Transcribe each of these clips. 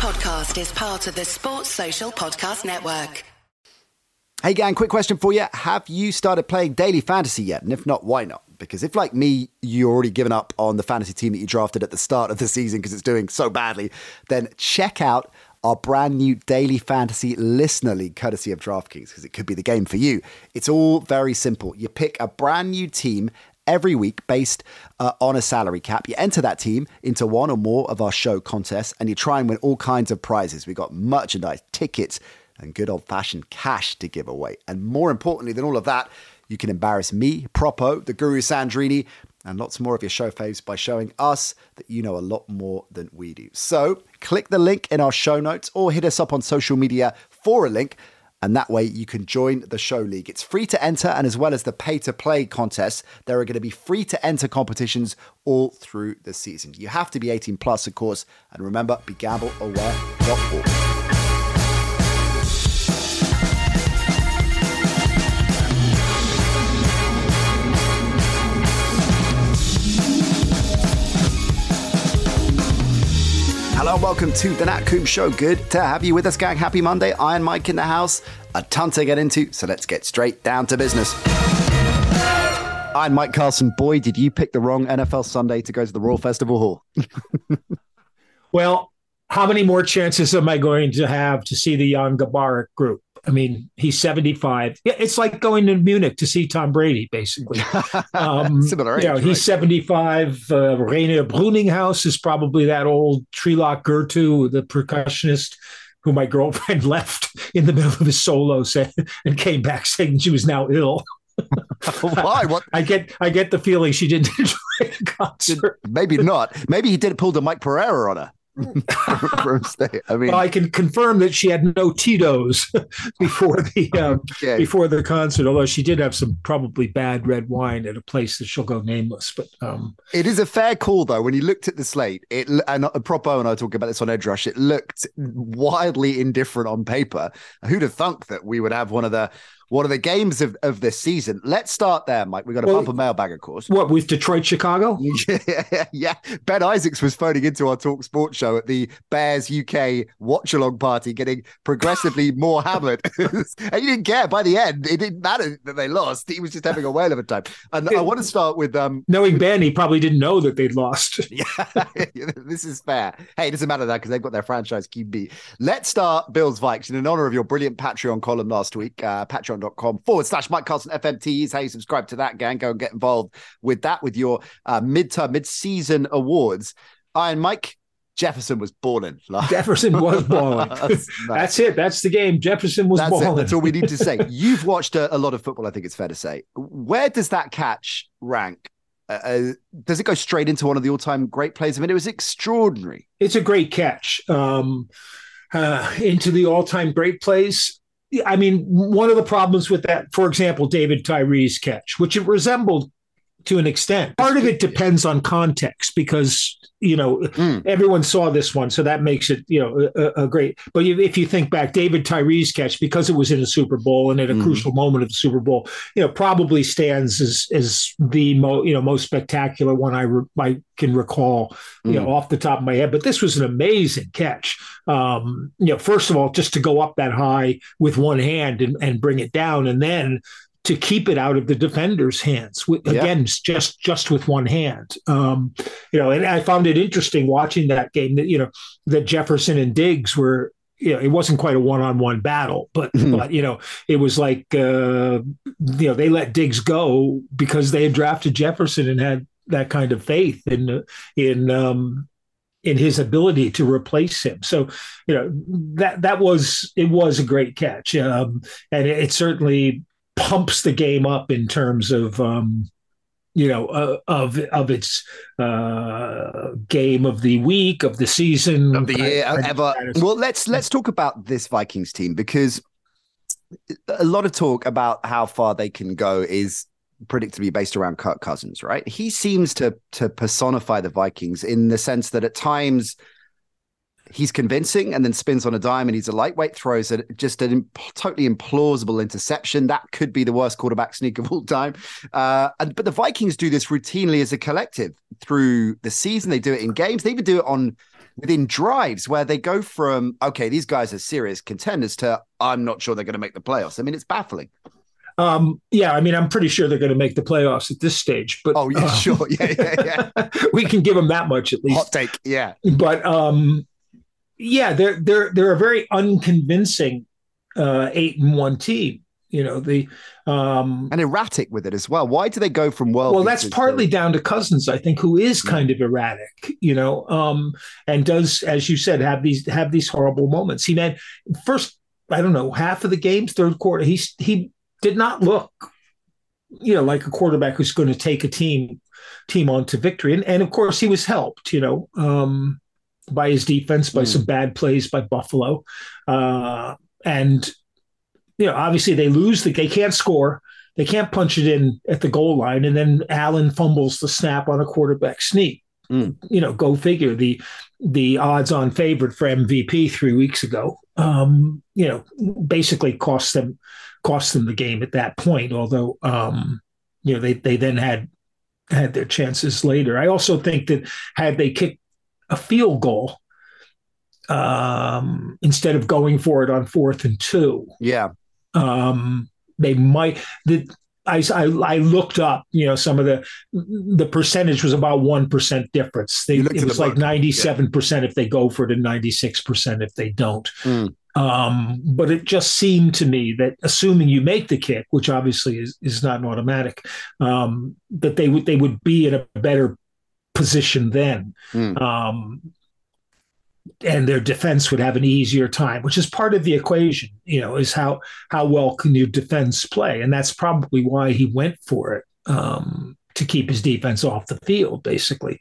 podcast is part of the Sports Social Podcast Network. Hey, gang, quick question for you. Have you started playing daily fantasy yet? And if not, why not? Because if, like me, you're already given up on the fantasy team that you drafted at the start of the season because it's doing so badly, then check out our brand new daily fantasy listener league courtesy of DraftKings because it could be the game for you. It's all very simple. You pick a brand new team every week based uh, on a salary cap. You enter that team into one or more of our show contests and you try and win all kinds of prizes. We've got merchandise, tickets, and good old fashioned cash to give away. And more importantly than all of that, you can embarrass me, Propo, the Guru Sandrini, and lots more of your show faves by showing us that you know a lot more than we do. So click the link in our show notes or hit us up on social media for a link. And that way you can join the show league. It's free to enter, and as well as the pay to play contests, there are going to be free to enter competitions all through the season. You have to be 18 plus, of course, and remember, begambleaware.org. Hello and welcome to the Nat Coombs Show. Good to have you with us, gang. Happy Monday. Iron Mike in the house. A ton to get into, so let's get straight down to business. I'm Mike Carlson. Boy, did you pick the wrong NFL Sunday to go to the Royal Festival Hall. well, how many more chances am I going to have to see the Jan Garbarek group? I mean, he's 75. Yeah, it's like going to Munich to see Tom Brady, basically. Um, Similar age, you know, right? he's 75. Uh, Rainer Bruninghaus is probably that old Trilok Gurtu, the percussionist who my girlfriend left in the middle of his solo set and came back saying she was now ill. Why? What? I get I get the feeling she didn't enjoy the concert. Maybe not. Maybe he did pull the Mike Pereira on her. I mean, I can confirm that she had no Tito's before the um, okay. before the concert. Although she did have some probably bad red wine at a place that she'll go nameless. But um, it is a fair call, though. When you looked at the slate, it and uh, Propo and I talking about this on Edge Rush, it looked wildly indifferent on paper. Who'd have thunk that we would have one of the one of the games of, of this season. Let's start there, Mike. We've got a well, bumper mailbag, of course. What, with Detroit, Chicago? yeah, yeah. Ben Isaacs was phoning into our Talk Sports show at the Bears UK watch along party, getting progressively more hammered. and he didn't care. By the end, it didn't matter that they lost. He was just having a whale of a time. And I want to start with. um Knowing Ben, he probably didn't know that they'd lost. yeah, this is fair. Hey, it doesn't matter that because they've got their franchise QB. Let's start Bills Vikes in honor of your brilliant Patreon column last week. Uh, Patreon patreon.com forward slash Mike Carlson FMT is how you subscribe to that gang. Go and get involved with that with your uh, mid-term, mid-season awards. Iron Mike, Jefferson was balling. Jefferson was balling. that's, that's, it. That's the game. Jefferson was that's balling. It. That's all we need to say. You've watched a, a, lot of football, I think it's fair to say. Where does that catch rank? Uh, uh, does it go straight into one of the all-time great plays? I mean, it was extraordinary. It's a great catch. Um, uh, into the all-time great plays. I mean, one of the problems with that, for example, David Tyree's catch, which it resembled to an extent. Part of it depends on context because you know mm. everyone saw this one, so that makes it you know a, a great. But if you think back, David Tyree's catch because it was in a Super Bowl and at a mm. crucial moment of the Super Bowl, you know, probably stands as as the mo, you know most spectacular one I re, I can recall, you mm. know, off the top of my head. But this was an amazing catch. Um, you know, first of all, just to go up that high with one hand and, and bring it down, and then to keep it out of the defender's hands. Again, yeah. just just with one hand. Um, you know, and I found it interesting watching that game that you know that Jefferson and Diggs were. You know, it wasn't quite a one-on-one battle, but mm-hmm. but you know, it was like uh, you know they let Diggs go because they had drafted Jefferson and had that kind of faith in in um, in his ability to replace him. So, you know, that that was it was a great catch, um, and it, it, certainly pumps the game up in terms of um, you know uh, of of its uh, game of the week of the season of the year ever. Well, let's let's talk about this Vikings team because a lot of talk about how far they can go is predictably based around Kirk Cousins, right? He seems to to personify the Vikings in the sense that at times he's convincing and then spins on a dime and he's a lightweight throws a, just a totally implausible interception that could be the worst quarterback sneak of all time uh, and, but the vikings do this routinely as a collective through the season they do it in games they even do it on within drives where they go from okay, these guys are serious contenders to I'm not sure they're going to make the playoffs. I mean, it's baffling. Um, yeah, I mean, I'm pretty sure they're going to make the playoffs at this stage. But oh yeah, uh, sure, yeah, yeah, yeah. we can give them that much at least. Hot take, yeah. But um, yeah, they're they're they're a very unconvincing uh, eight and one team. You know the um, and erratic with it as well. Why do they go from world? Well, that's partly to... down to Cousins, I think, who is mm. kind of erratic. You know, um, and does, as you said, have these have these horrible moments. He had first, I don't know, half of the games, third quarter, he he did not look, you know, like a quarterback who's going to take a team team on to victory. And and of course, he was helped. You know. Um, by his defense, by mm. some bad plays by Buffalo, uh, and you know, obviously they lose the they can't score. They can't punch it in at the goal line, and then Allen fumbles the snap on a quarterback sneak. Mm. You know, go figure. The the odds-on favorite for MVP three weeks ago. Um, you know, basically cost them cost them the game at that point. Although, um, you know, they they then had had their chances later. I also think that had they kicked a field goal um, instead of going for it on fourth and two, yeah, um, they might the I, I, I looked up, you know, some of the the percentage was about one percent difference. They, it was the like ninety seven percent if they go for it, and ninety six percent if they don't. Mm. Um, but it just seemed to me that assuming you make the kick, which obviously is is not an automatic, um, that they would they would be in a better position then. Mm. Um, and their defense would have an easier time, which is part of the equation. You know, is how how well can your defense play, and that's probably why he went for it um, to keep his defense off the field, basically.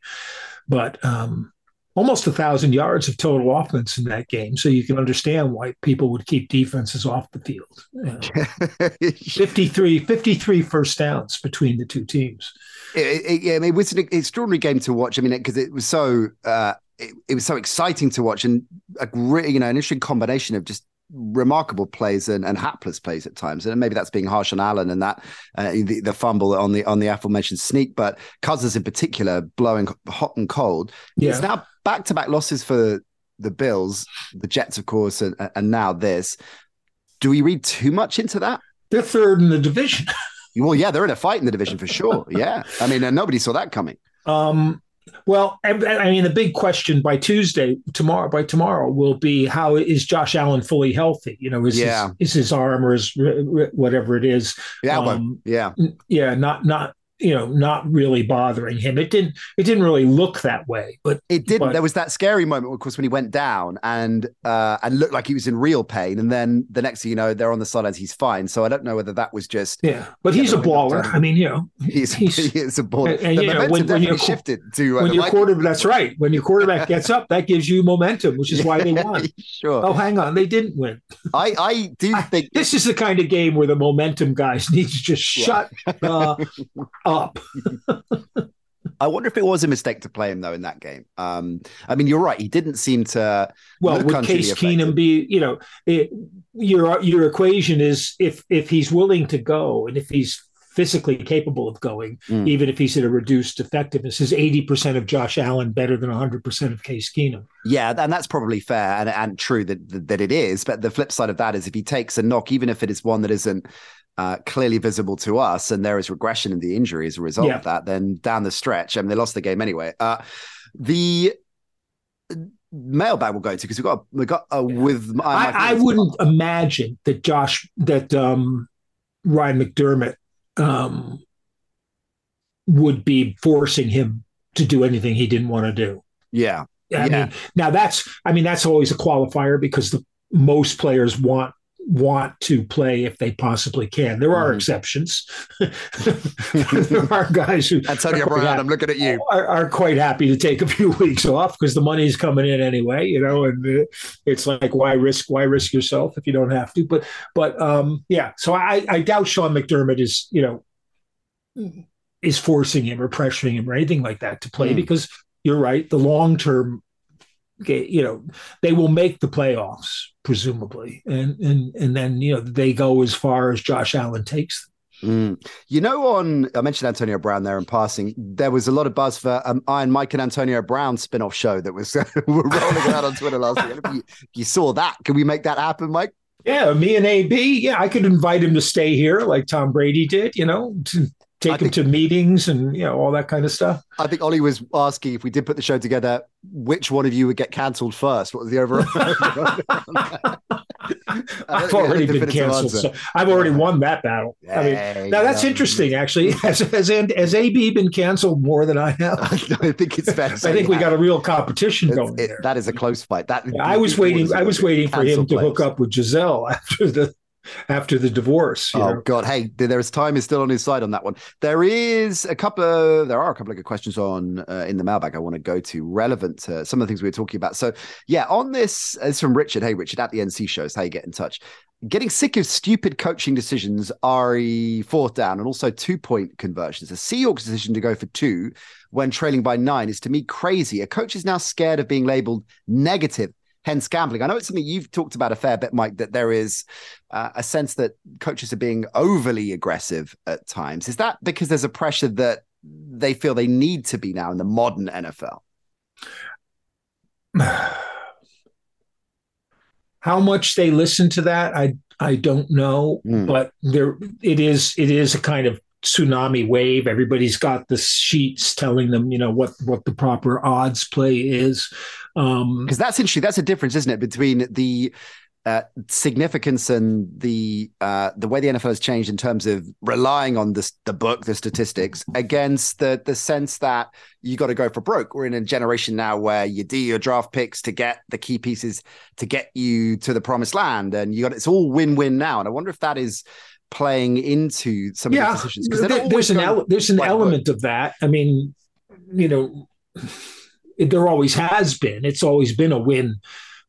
But um, almost a thousand yards of total offense in that game, so you can understand why people would keep defenses off the field. Know, 53, 53 first downs between the two teams. It, it, yeah, I mean, it was an extraordinary game to watch. I mean, because it was so. Uh, it, it, was so exciting to watch and a you know, an interesting combination of just remarkable plays and, and hapless plays at times. And maybe that's being harsh on Allen and that uh, the, the, fumble on the on the aforementioned sneak, but Cousins in particular blowing hot and cold. Yeah. It's now back to back losses for the Bills, the Jets, of course, and, and now this. Do we read too much into that? They're third in the division. well, yeah, they're in a fight in the division for sure. Yeah, I mean, nobody saw that coming. Um, well, I mean, the big question by Tuesday, tomorrow, by tomorrow, will be how is Josh Allen fully healthy? You know, is yeah. his, is his arm or is whatever it is? Yeah, um, yeah, yeah, not not you know not really bothering him. It didn't it didn't really look that way but it didn't. but, there was that scary moment of course when he went down and uh and looked like he was in real pain. And then the next thing you know they're on the sidelines. He's fine. So i don't know whether that was just yeah but he's a baller. i mean you know he's, he's he is a baller. and, and you know, when, when you're shifted to uh, when your like, quarterback that's right when your quarterback gets up that gives you momentum which is yeah, why they won. sure. Oh hang on they didn't win. I i do think I, this is the kind of game where the momentum guys need to just shut uh, up I wonder if it was a mistake to play him though in that game. Um, I mean, you're right; he didn't seem to. Well, would Case Keenum be? You know, it, your your equation is if if he's willing to go and if he's physically capable of going, mm. even if he's at a reduced effectiveness, is eighty percent of Josh Allen better than hundred percent of Case Keenum? Yeah, and that's probably fair and, and true that that it is. But the flip side of that is if he takes a knock, even if it is one that isn't uh, clearly visible to us, and there is regression in the injury as a result yeah. of that, then down the stretch, I mean, they lost the game anyway. Uh, the mailbag will go to because we've got we got uh, with. My, my I, I, wouldn't imagine that Josh that um, Ryan McDermott um, would be forcing him to do anything he didn't want to do. Yeah. I yeah. mean, now that's I mean that's always a qualifier because the most players want want to play if they possibly can. There are mm. exceptions. there are guys who Antonio Brown, happy, I'm looking at you. Are, are, quite happy to take a few weeks off because the money's coming in anyway, you know, and uh, it's like why risk why risk yourself if you don't have to. But but um yeah, so I I doubt Sean McDermott is, you know, is forcing him or pressuring him or anything like that to play mm. because you're right, the long term you know they will make the playoffs presumably and and and then you know they go as far as Josh Allen takes them. Mm. You know, on I mentioned Antonio Brown there in passing. There was a lot of buzz for um, Iron Mike and Antonio Brown spin-off show that was rolling around on Twitter last week. You, you saw that, can we make that happen, Mike? Yeah, me and AB. Yeah, I could invite him to stay here, like Tom Brady did. You know, to take I him think, to meetings and you know all that kind of stuff. I think Ollie was asking if we did put the show together, which one of you would get cancelled first? What was the overall? I've already been canceled. So I've already won that battle. I mean, now that's interesting. Actually, has has, has AB been canceled more than I have? I think it's fair. I think we got a real competition going. It, that is a close fight. That yeah, I was waiting. I was waiting for him to hook up with Giselle after the after the divorce. oh know? God! Hey, there's time is still on his side on that one. There is a couple of there are a couple of good questions on uh, in the mailbag. I want to go to relevant to some of the things we were talking about. So yeah, on this is from Richard. Hey, Richard at the NC shows. How you get in touch? Getting sick of stupid coaching decisions, RE fourth down, and also two point conversions. The Seahawks decision to go for two when trailing by nine is to me crazy. A coach is now scared of being labeled negative hence gambling. I know it's something you've talked about a fair bit, Mike, that there is uh, a sense that coaches are being overly aggressive at times. Is that because there's a pressure that they feel they need to be now in the modern NFL? How much they listen to that, I I don't know, mm. but there it is it is a kind of tsunami wave. Everybody's got the sheets telling them, you know, what what the proper odds play is. Um, because that's interesting. That's a difference, isn't it, between the uh, significance and the uh, the way the NFL has changed in terms of relying on the the book, the statistics, against the the sense that you got to go for broke. We're in a generation now where you do your draft picks to get the key pieces to get you to the promised land, and you got it's all win win now. And I wonder if that is playing into some yeah, of the decisions because there, there's an ele- there's an element of that. I mean, you know, it, there always has been. It's always been a win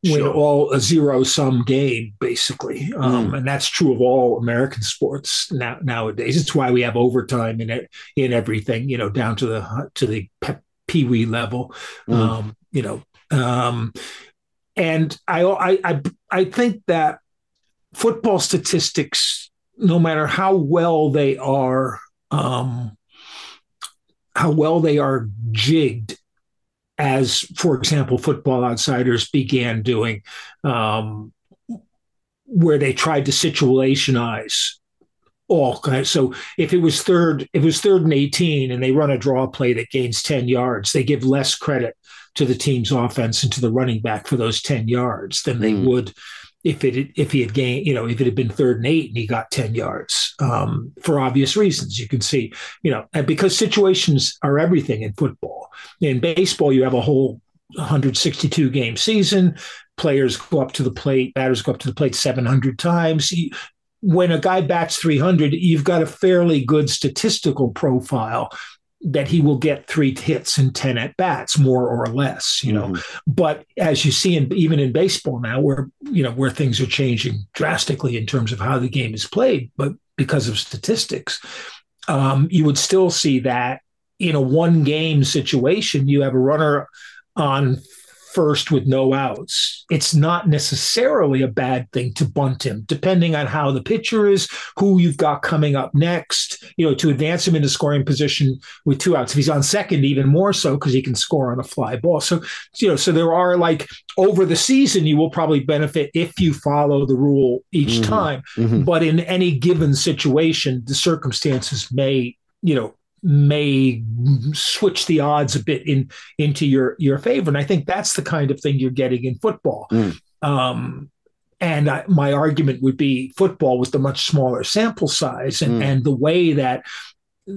win sure. all a zero sum game basically um, mm. and that's true of all american sports now nowadays it's why we have overtime in it in everything you know down to the to the pee wee level mm. um, you know um, and I, I i think that football statistics no matter how well they are, um, how well they are jigged, as for example, Football Outsiders began doing, um, where they tried to situationize all kinds. So if it was third, if it was third and eighteen, and they run a draw play that gains ten yards, they give less credit to the team's offense and to the running back for those ten yards than they mm. would if it if he had gained, you know, if it had been third and eight and he got 10 yards um, for obvious reasons. You can see, you know, and because situations are everything in football. In baseball, you have a whole 162 game season. Players go up to the plate, batters go up to the plate 700 times. When a guy bats 300, you've got a fairly good statistical profile that he will get three hits and 10 at bats more or less you know mm-hmm. but as you see in even in baseball now where you know where things are changing drastically in terms of how the game is played but because of statistics um, you would still see that in a one game situation you have a runner on first with no outs, it's not necessarily a bad thing to bunt him, depending on how the pitcher is, who you've got coming up next, you know, to advance him into scoring position with two outs. If he's on second, even more so because he can score on a fly ball. So, you know, so there are like over the season, you will probably benefit if you follow the rule each mm-hmm. time. Mm-hmm. But in any given situation, the circumstances may, you know, may switch the odds a bit in into your your favor and i think that's the kind of thing you're getting in football mm. um, and I, my argument would be football was the much smaller sample size and, mm. and the way that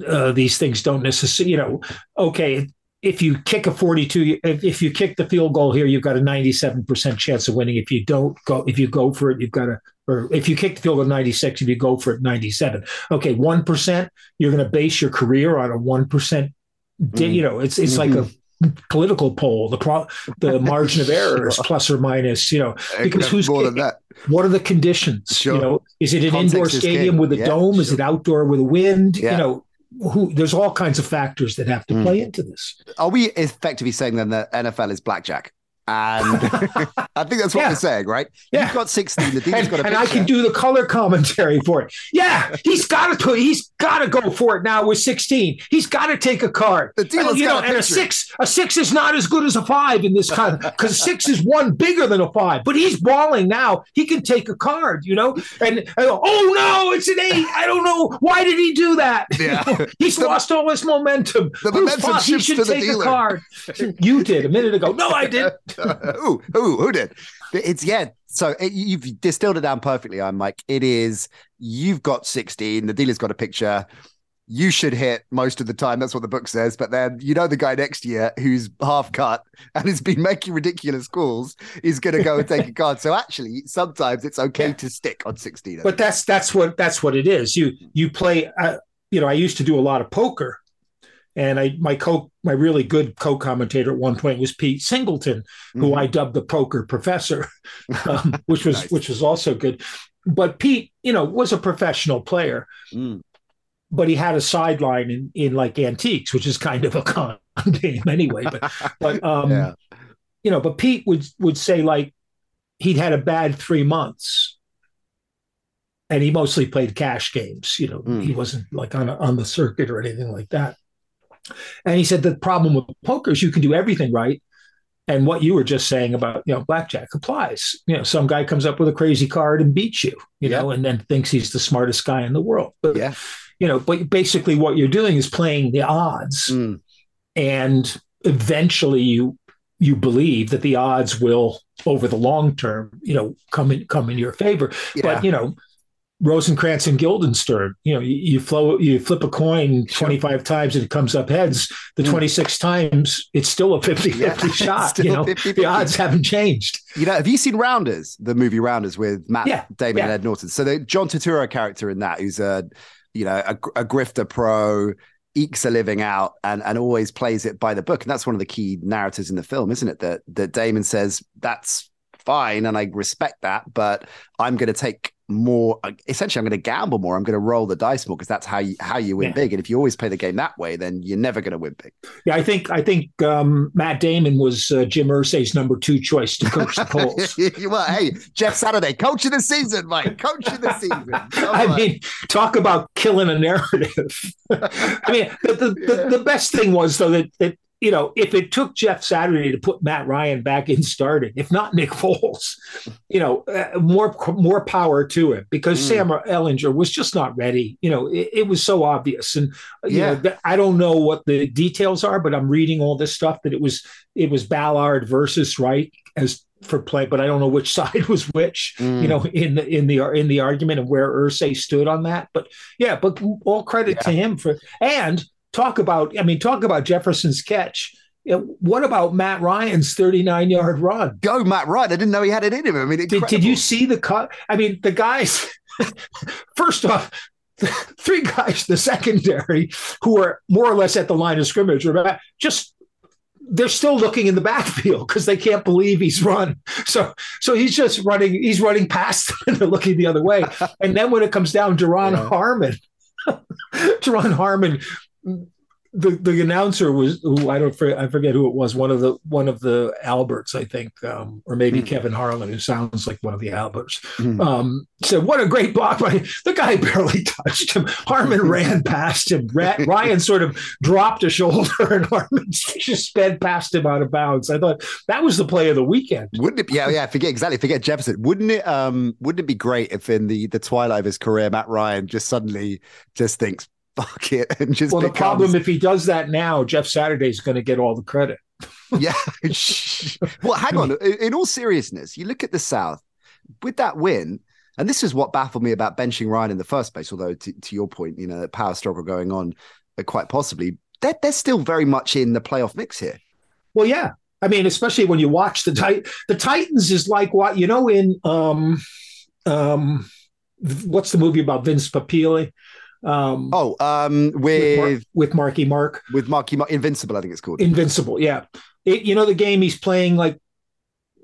uh, these things don't necessarily you know okay if you kick a 42 if, if you kick the field goal here you've got a 97% chance of winning if you don't go if you go for it you've got a or if you kick the field goal 96 if you go for it 97 okay 1% you're going to base your career on a 1% mm. you know it's it's mm-hmm. like a mm-hmm. political poll the pro, the margin of error is plus or minus you know because who's more than that what are the conditions sure. you know is it an Context indoor stadium with a yeah, dome sure. is it outdoor with a wind yeah. you know who there's all kinds of factors that have to play mm. into this. Are we effectively saying then that NFL is blackjack? And I think that's what Yeah. we're saying, right? Yeah. You've got 16. The dealer's and, got a and I can do the color commentary for it. Yeah, he's got to he's got to go for it now with 16. He's got to take a card. The dealer's and, you know, a and a six a six is not as good as a five in this kind because six is one bigger than a five. But he's balling now. He can take a card, you know. And, and, oh no, it's an eight. I don't know why did he do that. Yeah. he's The- lost all his momentum. the momentum Foss, he shifts should to the take a dealer. card. You did a minute ago. No, I did. who, who, who did? It's yeah. So it, you've distilled it down perfectly. I'm like, it is. You've got 16. The dealer's got a picture. You should hit most of the time. That's what the book says. But then you know the guy next year who's half cut and has been making ridiculous calls is going to go and take a card. So actually, sometimes it's okay Yeah. to stick on 16. but that's that's what that's what it is you you play uh, you know i used to do a lot of poker and i my co my really good co-commentator at one point was pete singleton who Mhm. i dubbed the poker professor um, which was Nice. which was also good but pete you know was a professional player Mm. but he had a sideline in in like antiques which is kind of a con game anyway but but um Yeah. you know but pete would would say like he'd had a bad three months and he mostly played cash games you know Mm. he wasn't like on a, on the circuit or anything like that and he said the problem with poker is you can do everything right and what you were just saying about you know blackjack applies you know some guy comes up with a crazy card and beats you you know and then thinks he's the smartest guy in the world but Yeah. you know but basically what you're doing is playing the odds Mm. and eventually you you believe that the odds will over the long term you know come in come in your favor Yeah. but you know Rosencrantz and Guildenstern, you know, you, you flow, you flip a coin 25 times and it comes up heads. The Mm. 26 times, it's still a 50 Yeah, 50 it's shot. You know, 50-50. the odds haven't changed. You know, have you seen Rounders, the movie Rounders with Matt Yeah, Damon yeah. and Ed Norton? So the John Turturro character in that, who's a, you know, a, a grifter pro, ekes a living out, and and always plays it by the book, and that's one of the key narratives in the film, isn't it? That that Damon says that's fine, and I respect that, but I'm going to take more. Essentially, I'm going to gamble more. I'm going to roll the dice more because that's how you how you win Yeah. big. And if you always play the game that way, then you're never going to win big. Yeah, I think I think um, Matt Damon was uh, Jim Irsay's number two choice to coach the Colts. well, hey, Jeff Saturday, coach of the season, Mike, coach of the season. Come I mean, talk about killing a narrative. I mean, the, the, the, the best thing was though that that you know if it took Jeff Saturday to put Matt Ryan back in starting, if not Nick Foles, you know, uh, more more power to it because Mm. Sam Ehlinger was just not ready. You know, it, it was so obvious, and you Yeah. know, I don't know what the details are, but I'm reading all this stuff that it was it was Ballard versus Reich as for play, but I don't know which side was which Mm. you know, in the in the in the argument of where Irsay stood on that. But yeah, but all credit to him for and talk about. I mean, talk about Jefferson's catch. You know, what about Matt Ryan's 39 yard run? go Matt Ryan. I didn't know he had it in him. I mean, Did, did you see the cut? I mean, the guys. first off, three guys, the secondary, who are more or less at the line of scrimmage, are just they're still looking in the backfield because they can't believe he's run. So so he's just running, he's running past them and they're looking the other way. And then when it comes down, Jerron Yeah. Harmon, Jerron Harmon, the, the announcer was who I don't I forget who it was one of the one of the Alberts I think um, or maybe Hmm. Kevin Harlan who sounds like one of the Alberts Hmm. um, said what a great block by the guy barely touched him Harmon ran past him Ryan sort of dropped a shoulder and Harmon just sped past him out of bounds I thought that was the play of the weekend Wouldn't it? Be, yeah, yeah. Forget exactly. Forget Jefferson. Wouldn't it? Um, wouldn't it be great if in the the twilight of his career, Matt Ryan just suddenly just thinks fuck it and just well the problem if he does that now Jeff Saturday's going to get all the credit yeah. well, hang on. In, all seriousness, you look at the South with that win, and this is what baffled me about benching Ryan in the first place. Although, to, to your point, you know, the power struggle going on, uh, quite possibly, they're, they're still very much in the playoff mix here. Well, yeah. I mean, especially when you watch the Tit- the Titans is like what you know in um um what's the movie about Vince Papale? Um, Oh, um, with, Mar- with with Marky Mark, with Marky Mark, Invincible, I think it's called. Invincible. Yeah, it, you know the game he's playing like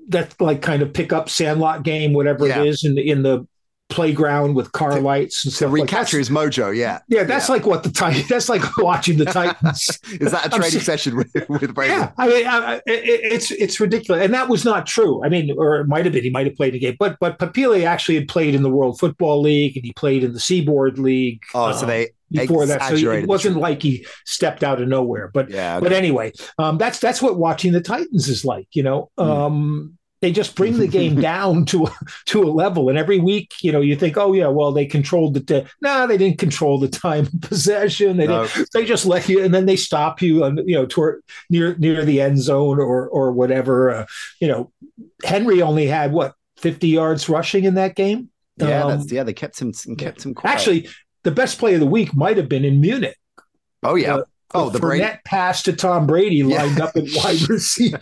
that, like kind of pick up Sandlot game, whatever Yeah. it is in the in the playground with car lights and stuff. like recapture that's- his mojo, yeah. Yeah, that's like what the Titans. That's like watching the Titans. Is that a training se- session with, with Brady? Yeah, I mean, I, I- it, it's it's ridiculous, and that was not true. I mean, or it might have been. He might have played a game, but but Papale actually had played in the World Football League, and he played in the Seaboard League. Oh, so um, they before that, so it wasn't like he stepped out of nowhere. But Yeah, okay. but anyway, um, that's that's what watching the Titans is like. You know, Hmm. um, they just bring the game down to a, to a level, and every week, you know, you think, oh yeah, well they controlled the. T-. No, they didn't control the time of possession. They No. they just let you and then they stop you on you know toward near near the end zone or or whatever uh, you know henry only had what 50 yards rushing in that game yeah, Um, that's, yeah, they kept him kept him quiet. actually the best play of the week might have been in munich oh yeah, uh, oh the Brady, Fournette pass to Tom Brady Yeah. lined up at wide receiver.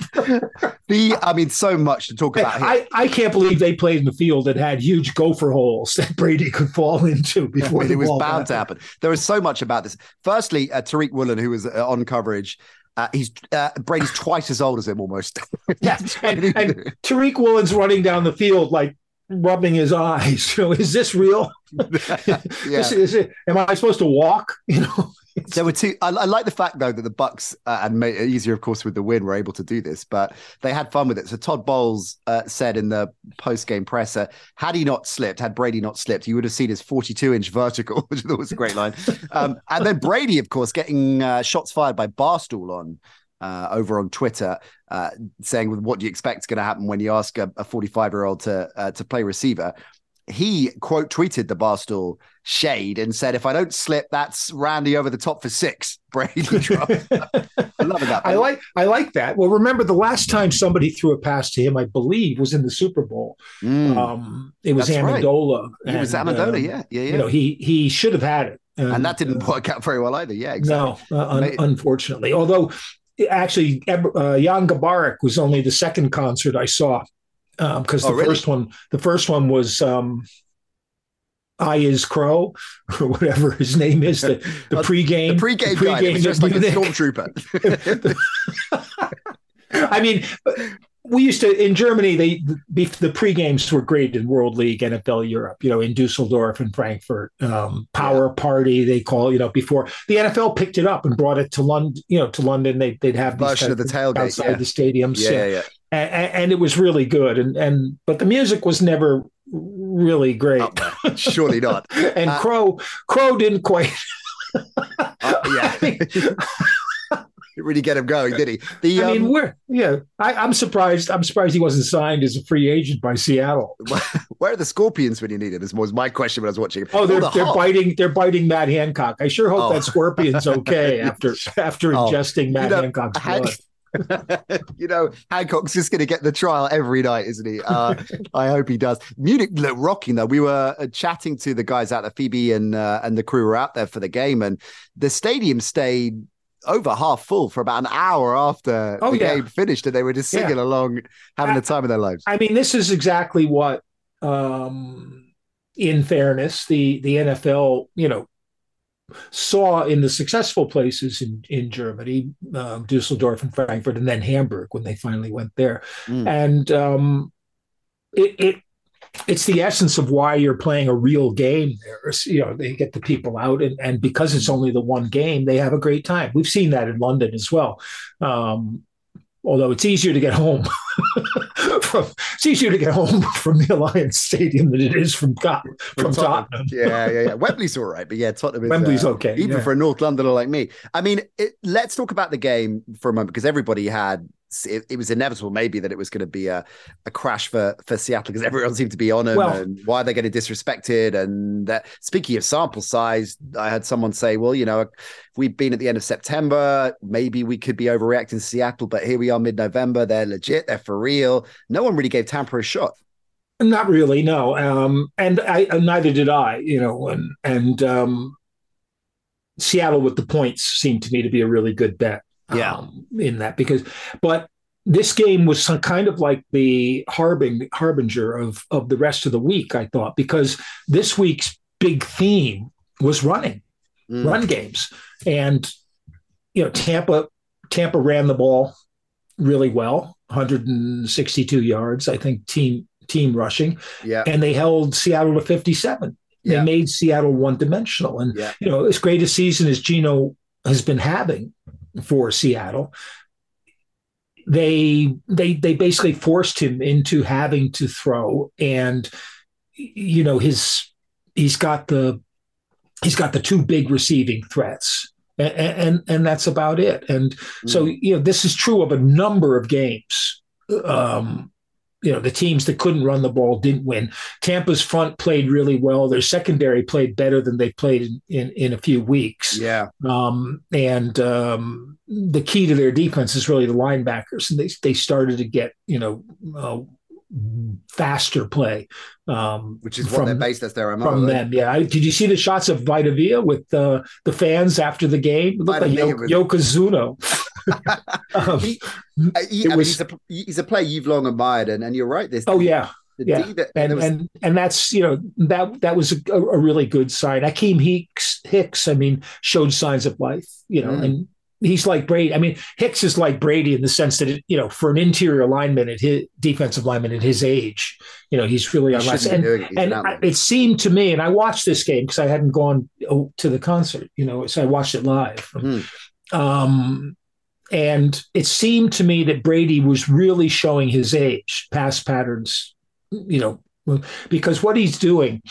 the I mean, so much to talk about here. I, I can't believe they played in the field that had huge gopher holes that Brady could fall into I before mean, the it was bound to happen. There is so much about this. Firstly, uh, Tariq Woolen, who was uh, on coverage, uh, he's uh, Brady's twice as old as him almost. Yeah, and, and Tariq Woolen's running down the field like rubbing his eyes. You know, is this real? yeah. This is it. Am I supposed to walk? You know, There were two. I, I like the fact though that the Bucks uh, and made it easier, of course, with the win, were able to do this, but they had fun with it. So Todd Bowles uh, said in the post-game presser, had he not slipped, had Brady not slipped, you would have seen his 42-inch vertical, which I thought was a great line. Um, and then Brady, of course, getting uh, shots fired by Barstool on uh, over on Twitter, uh, saying, "What do you expect is going to happen when you ask a 45-year-old to uh, to play receiver?" He quote tweeted the Barstool shade and said, "If I don't slip, that's Randy over the top for six. Brady drop." I love that. I like I like that. Well, remember the last time somebody threw a pass to him, I believe, was in the Super Bowl. Mm. Um, it was That's right. Amendola. He was and, Amendola, yeah, yeah, yeah. You know, he he should have had it, and that didn't uh, work out very well either. Yeah, exactly. No, uh, un- unfortunately. Although, actually, uh, Jan Garbarek was only the second concert I saw because Oh, the really? first one, the first one was um, "I Is Crow" or whatever his name is. The the Uh, pregame, The pre-game guy was just like a stormtrooper. I mean, we used to in Germany. They the, the pre games were great in World League, NFL Europe. You know, in Dusseldorf and Frankfurt, um, Power Party they call. You know, before the NFL picked it up and brought it to London. You know, to London. They they'd have these Version of the tailgate, outside yeah. the stadiums. yeah, yeah, yeah. And, and it was really good. And and but the music was never really great. There. Surely not. and uh, Crow Crow didn't quite. Uh, yeah. Really get him going, did he? The I mean, um, we're yeah. I, I'm surprised. I'm surprised he wasn't signed as a free agent by Seattle. where are the Scorpions when you need it? Is was my question when I was watching. Oh, they're the they're biting they're biting Matt Hancock. I sure hope Oh. that scorpion's okay after after Oh, ingesting Matt you know, Hancock's Han- blood. you know, Hancock's just going to get the trial every night, isn't he? Uh, I hope he does. Munich looked rocking though. We were uh, chatting to the guys out there, Phoebe and uh, and the crew were out there for the game, and the stadium stayed over half full for about an hour after Oh, the yeah. game finished, and they were just Yeah. singing along, having the time of their lives. I mean, this is exactly what, um, in fairness, the the NFL, you know, saw in the successful places in in Germany, um, Dusseldorf and Frankfurt, and then Hamburg when they finally went there, Mm. and um, it it. It's the essence of why you're playing a real game there. You know, they get the people out, and, and because it's only the one game, they have a great time. We've seen that in London as well. Um, although it's easier to get home from it's easier to get home from the Alliance Stadium than it is from Tot- from Tottenham. Yeah, yeah, yeah. Wembley's all right, but yeah, Tottenham is Wembley's uh, okay. even yeah. for a North Londoner like me. I mean, it, let's talk about the game for a moment because everybody had it, it was inevitable maybe that it was going to be a, a crash for for Seattle because everyone seemed to be on them Well- and why are they getting disrespected and that speaking of sample size I had someone say well you know if we'd been at the end of September maybe we could be overreacting to Seattle but here we are mid-November they're legit they're for real no one really gave Tampa a shot Not really, no. Um, and I and neither did I. You know, and and um, Seattle with the points seemed to me to be a really good bet. Yeah. um, in that because, but this game was some kind of like the harbing harbinger of of the rest of the week. I thought because this week's big theme was running. Mm. run games. And you know, Tampa Tampa ran the ball really well, 162 yards. I think team team rushing. Yeah. And they held Seattle to 57. They Yeah. made Seattle one dimensional. And, Yeah. you know, as great a season as Gino has been having for Seattle, they they they basically forced him into having to throw and you know his he's got the he's got the two big receiving threats and and, and that's about it. And so you know this is true of a number of games um you know the teams that couldn't run the ball didn't win tampa's front played really well their secondary played better than they played in in, in a few weeks Yeah. um, and um, the key to their defense is really the linebackers, and they they started to get you know uh, faster play, um, Which is what they're from based as their MO. from right? them. Yeah, I, did you see the shots of Vita Vea with uh, the fans after the game? It looked like Yo- Yokozuna. Um, He- he- I mean, he's, a, he's a player you've long admired, and, and you're right. This oh yeah, yeah. That, and was- and and that's you know that that was a, a really good sign. Akiem Hicks Hicks, I mean, showed signs of life. You know, Mm. and he's like Brady. I mean, Hicks is like Brady in the sense that it, you know, for an interior lineman at his defensive lineman at his age, you know, he's really he unless and it. And I, it seemed to me, and I watched this game because I hadn't gone oh, to the concert, you know, so I watched it live. Hmm. Um, and it seemed to me that Brady was really showing his age, past patterns, you know, because what he's doing,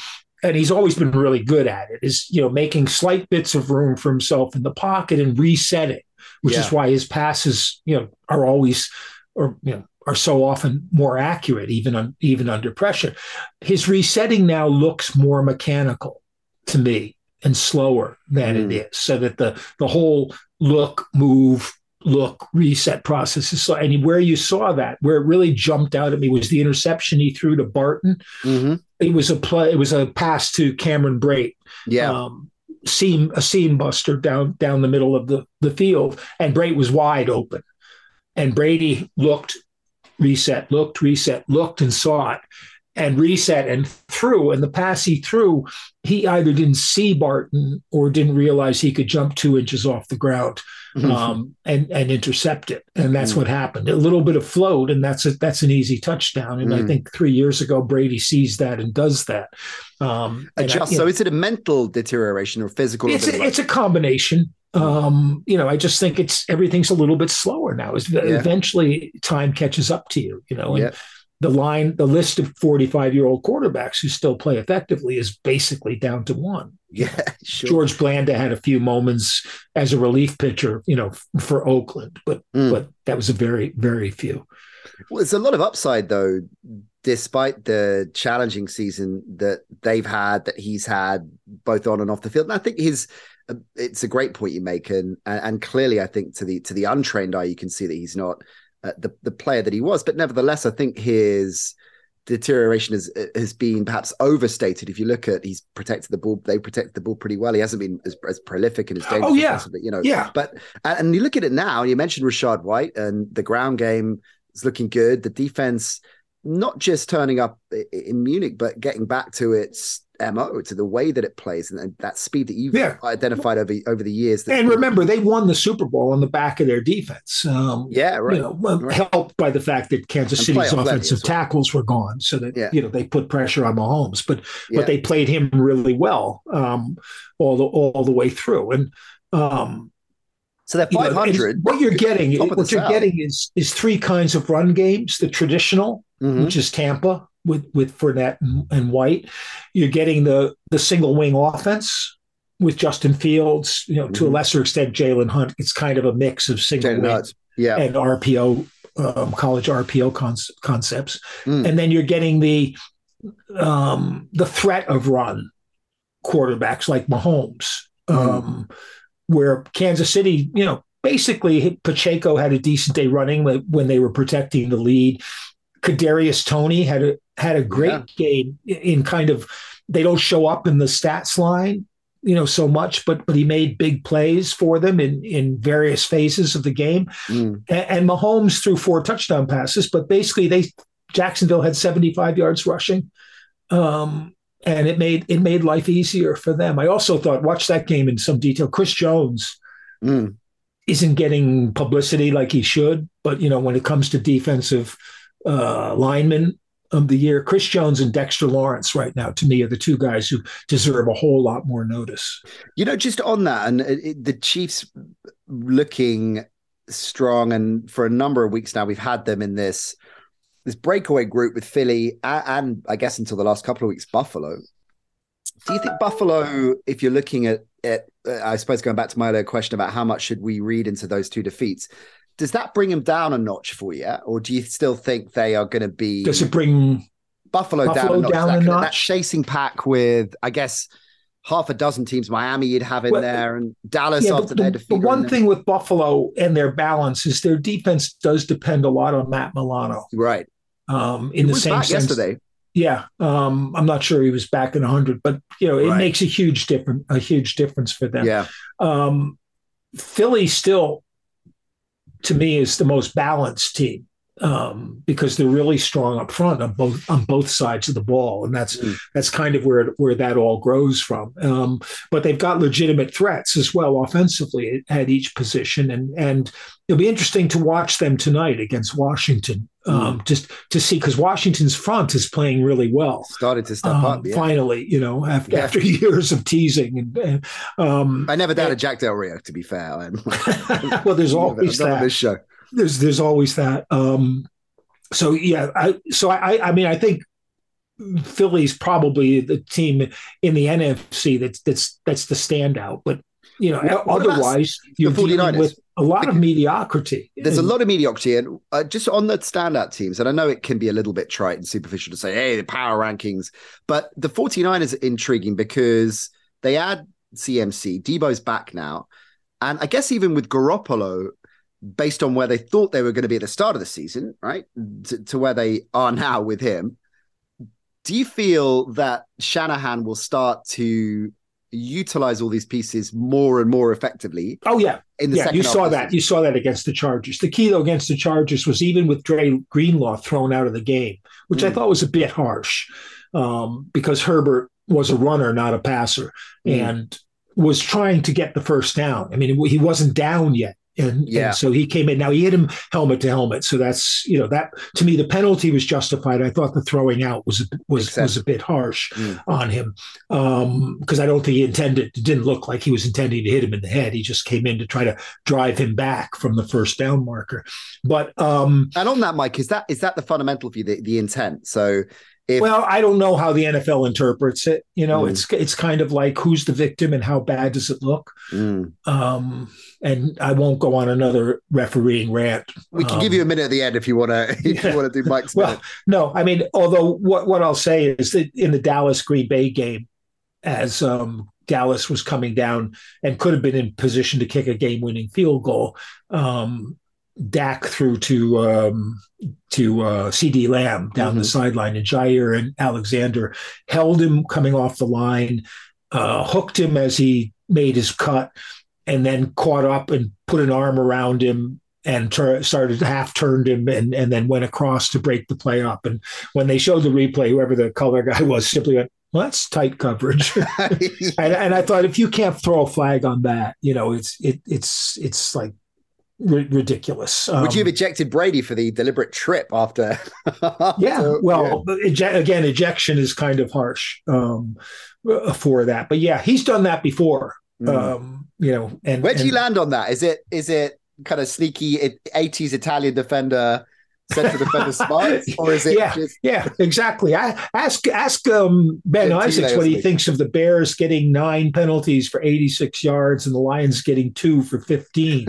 and he's always been really good at it, is, you know, making slight bits of room for himself in the pocket and resetting, which is why his passes, you know, are always, or, you know, are so often more accurate, even on, even under pressure. His resetting now looks more mechanical to me and slower than Mm. it is, so that the the whole look, move, look, reset processes. So, slow. And where you saw that, where it really jumped out at me, was the interception he threw to Barton. Mhm. It was a play. It was a pass to Cameron Brate Yeah. um, seam a seam buster down down the middle of the the field, and Brate was wide open, and Brady looked, reset, looked, reset, looked, and saw it, and reset and threw, and the pass he threw, he either didn't see Barton or didn't realize he could jump two inches off the ground um, and and intercept it, and that's Mm. what happened. A little bit of float, and that's a, that's an easy touchdown. And I Mm. think three years ago Brady sees that and does that. Um, and I- Adjust. So know, is it a mental deterioration or physical? it's a, it's a combination. Um, you know, I just think it's everything's a little bit slower now. Is eventually time catches up to you. You know, and Yeah. The line, the list of forty-five year old quarterbacks who still play effectively is basically down to one. Yeah, sure. George Blanda had a few moments as a relief pitcher, you know, for Oakland, but Mm. but that was a very very few. Well, there's a lot of upside though, despite the challenging season that they've had, that he's had both on and off the field. And I think his, uh, it's a great point you make, and, and clearly, I think to the to the untrained eye, you can see that he's not uh, the the player that he was. But nevertheless, I think his deterioration has has been perhaps overstated. If you look at, he's protected the ball. They protected the ball pretty well. He hasn't been as, as prolific and as dangerous. Oh, yeah. as possible, you know. Yeah, But and and you look at it now, you mentioned Rachaad White, and the ground game is looking good. The defense, not just turning up in Munich, but getting back to its mo, to the way that it plays, and, that speed that you've Yeah. identified over over the years. That, and remember they won the Super Bowl on the back of their defense. Um, yeah, right. you know, Right. helped by the fact that Kansas And City's offensive well. tackles were gone, so that Yeah. you know they put pressure on Mahomes. But Yeah. but they played him really well um, all the all the way through. And um, so they're you know, what you're getting, what you're South. getting is is three kinds of run games: the traditional, Mhm. which is Tampa with with Fournette and, and White. You're getting the the single wing offense with Justin Fields. You know, to a Mhm. lesser extent, Jalen Hurts. It's kind of a mix of single wing Yeah, and RPO, um, college RPO con- concepts, Mm. and then you're getting the um, the threat of run quarterbacks like Mahomes, um, where Kansas City, you know, basically Pacheco had a decent day running when- they were protecting the lead. Kadarius Toney had a had a great Yeah. game in kind of they don't show up in the stats line you know so much but but he made big plays for them in in various phases of the game Mm. and, and Mahomes threw four touchdown passes, but basically they Jacksonville had 75 yards rushing. Um, and it made it made life easier for them. I also thought watch that game in some detail. Chris Jones Mm. isn't getting publicity like he should, but you know when it comes to defensive uh, linemen, of the year. Chris Jones and Dexter Lawrence, right now, to me, are the two guys who deserve a whole lot more notice. You know, just on that, and it, the Chiefs looking strong, and for a number of weeks now, we've had them in this this breakaway group with Philly and, and I guess until the last couple of weeks, Buffalo. Do you think Buffalo, if you're looking at it, uh, I suppose going back to my earlier question about how much should we read into those two defeats, does that bring them down a notch for you, or do you still think they are going to be? Does it bring Buffalo, Buffalo down, a notch? Down that, a notch? that chasing pack with, I guess, half a dozen teams. Miami, you'd have in well, there, and Dallas yeah, after their defeat. The one thing with Buffalo and their balance is their defense does depend a lot on Matt Milano. Right. Um, in he the same sense, yesterday. Yeah, um, I'm not sure he was back in 100, but you know it right. makes a huge difference. A huge difference for them. Yeah. Um, Philly still, to me, is the most balanced team um, because they're really strong up front on both on both sides of the ball, and that's mm. that's kind of where where that all grows from. Um, but they've got legitimate threats as well offensively at each position, and and it'll be interesting to watch them tonight against Washington. Um, mm. just to see because Washington's front is playing really well. Started to step um, up yeah. finally, you know, after, yeah. after years of teasing. And, and um, I never doubted and, Jack Del Rio, to be fair. well, there's always that. This show there's there's always that. Um, so yeah, I so I I mean I think Philly's probably the team in the NFC that's that's that's the standout. But you know, what otherwise you're dealing with a lot of mediocrity. There's a lot of mediocrity, and uh, just on the standout teams, and I know it can be a little bit trite and superficial to say, "Hey, the power rankings," but the 49ers are intriguing because they add CMC, Deebo's back now, and I guess even with Garoppolo, based on where they thought they were going to be at the start of the season, right, to, to where they are now with him. Do you feel that Shanahan will start to utilize all these pieces more and more effectively? Oh yeah, in the yeah, you saw that. You saw that against the Chargers. The key though against the Chargers was even with Dre Greenlaw thrown out of the game, which mm. I thought was a bit harsh um, because Herbert was a runner, not a passer, mm. and was trying to get the first down. I mean, he wasn't down yet and, yeah. and so he came in. Now he hit him helmet to helmet. So that's you know that to me the penalty was justified. I thought the throwing out was was was a bit harsh mm. on him because um, I don't think he intended. It didn't look like he was intending to hit him in the head. He just came in to try to drive him back from the first down marker. But um, and on that, Mike, is that is that the fundamental view, the, the intent? So if, well, I don't know how the NFL interprets it. You know, mm. it's it's kind of like who's the victim and how bad does it look. Mm. Um, and I won't go on another refereeing rant. We can um, give you a minute at the end if you want to. If yeah. you want to do Mike's. well, minute. no, I mean, although what what I'll say is that in the Dallas Green Bay game, as um, Dallas was coming down and could have been in position to kick a game winning field goal. Um, Dak through to um, to uh, CeeDee Lamb down mm-hmm. the sideline, and Jaire and Alexander held him coming off the line, uh, hooked him as he made his cut, and then caught up and put an arm around him and started half turned him and, and then went across to break the play up. And when they showed the replay, whoever the color guy was simply went, well, that's tight coverage. and, and, I thought if you can't throw a flag on that, you know, it's it it's it's like r- ridiculous. Um, Would you have um, ejected Brady for the deliberate trip after? yeah, well, yeah. again, ejection is kind of harsh um, for that, but yeah, he's done that before. Mm. Um, you know, and where do you land on that? Is it is it kind of sneaky 80s Italian defender central defender smart, or is it? Yeah, just... yeah, exactly. I ask ask um, Ben Isaacs what he thinks of the Bears getting nine penalties for 86 yards and the Lions getting two for 15.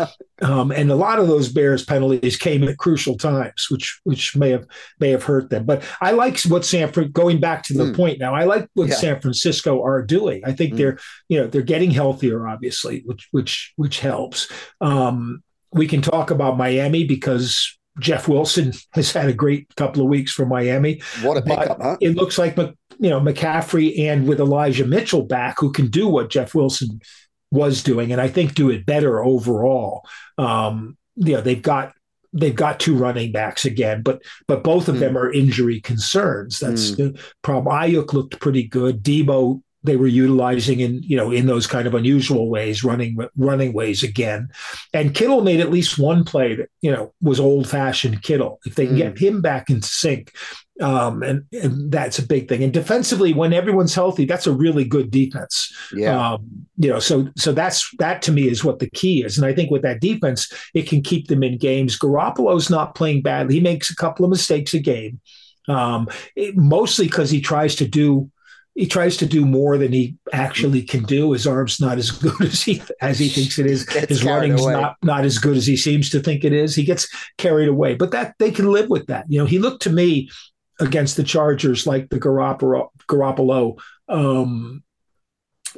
um, and a lot of those Bears penalties came at crucial times, which which may have may have hurt them. But I like what Sanford. Going back to the mm. point now, I like what yeah. San Francisco are doing. I think mm. they're you know they're getting healthier, obviously, which which which helps. Um, we can talk about Miami because Jeff Wilson has had a great couple of weeks for Miami. What a pickup, huh? It looks like you know McCaffrey and with Elijah Mitchell back, who can do what Jeff Wilson was doing, and I think do it better overall. Um, you know, they've got they've got two running backs again, but but both of mm. them are injury concerns. That's mm. the problem. Aiyuk looked pretty good. Deebo they were utilizing in you know in those kind of unusual ways, running running ways again. And Kittle made at least one play that you know was old fashioned Kittle. If they can mm. get him back into sync, um, and, and that's a big thing. And defensively, when everyone's healthy, that's a really good defense. Yeah. Um, you know, so so that's that to me is what the key is. And I think with that defense, it can keep them in games. Garoppolo's not playing badly. He makes a couple of mistakes a game, um, it, mostly because he tries to do he tries to do more than he actually can do. His arm's not as good as he as he thinks it is. His running's away. not not as good as he seems to think it is. He gets carried away, but that they can live with that. You know, he looked to me against the Chargers like the Garoppolo, Garoppolo um,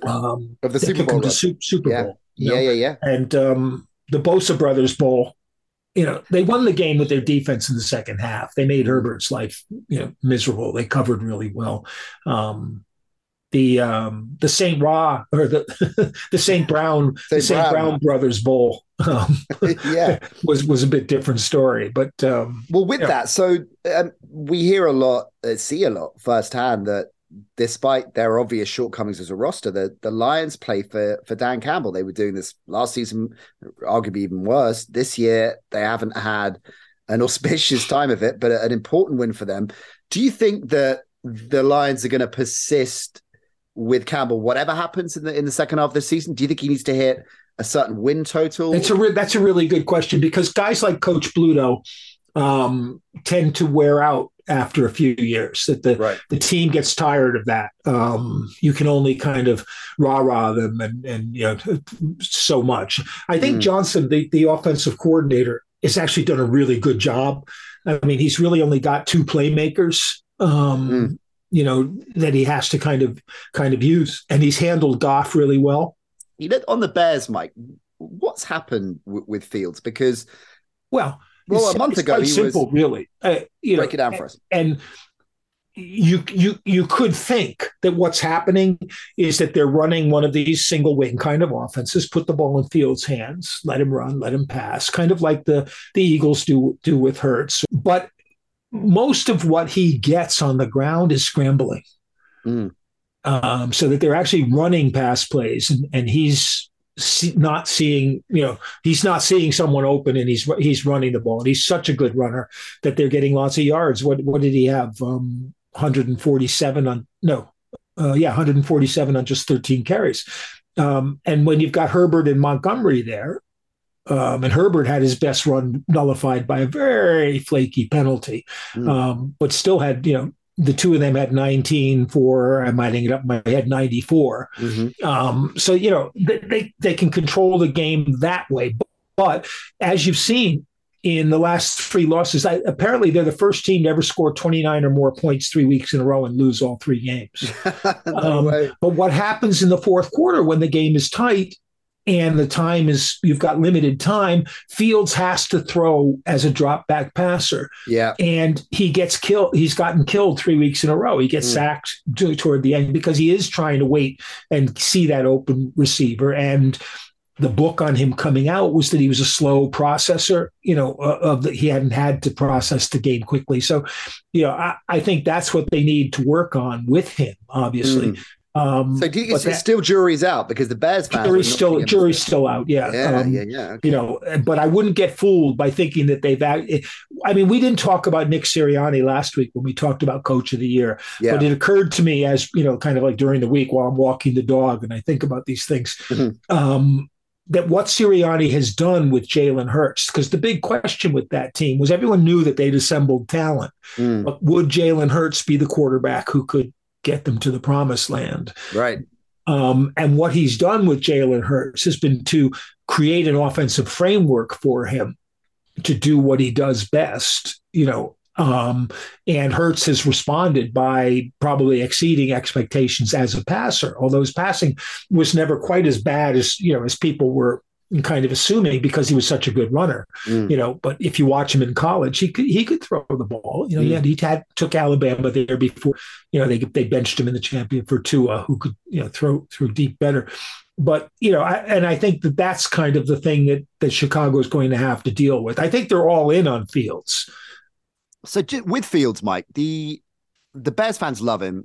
um, of the Super Bowl, the Super yeah. Bowl. Yeah, know? yeah, yeah. And um, the Bosa Brothers Bowl you know, they won the game with their defense in the second half. They made Herbert's life, you know, miserable. They covered really well. Um, the um, the Saint Ra or the the Saint Brown Saint the Saint Brown. Brown Brothers Bowl um, yeah was was a bit different story but um, well with that so um, we hear a lot uh, see a lot firsthand that despite their obvious shortcomings as a roster, the, the Lions play for, for Dan Campbell. They were doing this last season, arguably even worse. This year, they haven't had an auspicious time of it, but an important win for them. Do you think that the Lions are going to persist with Campbell, whatever happens in the in the second half of the season? Do you think he needs to hit a certain win total? It's a re- that's a really good question because guys like Coach Bluto um, tend to wear out after a few years that the right. the team gets tired of that um, you can only kind of rah rah them and and you know so much i think mm. johnson the, the offensive coordinator has actually done a really good job i mean he's really only got two playmakers um, mm. You know that he has to kind of kind of use and he's handled goff really well you know on the bears mike what's happened w- with fields because well well, a month ago, quite simple, was, really. Uh, you break know, it down for us. And you you you could think that what's happening is that they're running one of these single wing kind of offenses, put the ball in Fields' hands, let him run, let him pass, kind of like the the Eagles do do with Hurts But most of what he gets on the ground is scrambling. Mm. Um, so that they're actually running pass plays, and, and he's see, not seeing, you know, he's not seeing someone open and he's he's running the ball. And he's such a good runner that they're getting lots of yards. What what did he have? Um, 147 on no, uh, yeah, 147 on just 13 carries. Um, and when you've got Herbert and Montgomery there, um, and Herbert had his best run nullified by a very flaky penalty, mm. um, but still had you know the two of them had 19 for I might adding it up my head 94 mm-hmm. um, so you know they, they can control the game that way. But as you've seen in the last three losses I, apparently they're the first team to ever score 29 or more points three weeks in a row and lose all three games. No um, but what happens in the fourth quarter when the game is tight and the time is you've got limited time fields has to throw as a drop back passer. Yeah. And he gets killed he's gotten killed three weeks in a row. He gets mm. sacked to, toward the end because he is trying to wait and see that open receiver. And the book on him coming out was that he was a slow processor you know of that he hadn't had to process the game quickly. So you know I, I think that's what they need to work on with him obviously. Mm. Um, so you, it's, that, still jury's out because the Bears fans jury's still jury's still out. Yeah, yeah, um, yeah, yeah. Okay. You know, but I wouldn't get fooled by thinking that they've. I mean, we didn't talk about Nick Sirianni last week when we talked about Coach of the Year, yeah. but it occurred to me as you know, kind of like during the week while I'm walking the dog and I think about these things. Mm-hmm. Um, that what Sirianni has done with Jalen Hurts, because the big question with that team was everyone knew that they'd assembled talent. Mm. But would Jalen Hurts be the quarterback who could get them to the promised land. Right. Um, and what he's done with Jalen Hurts has been to create an offensive framework for him to do what he does best, you know. Um, and Hurts has responded by probably exceeding expectations as a passer, although his passing was never quite as bad as you know as people were kind of assuming because he was such a good runner, mm. you know. But if you watch him in college, he could he could throw the ball. You know, mm. he had he had took Alabama there before. You know, they they benched him in the champion for Tua, who could you know throw through deep better. But you know, I, and I think that that's kind of the thing that that Chicago is going to have to deal with. I think they're all in on Fields. So with Fields, Mike, the the Bears fans love him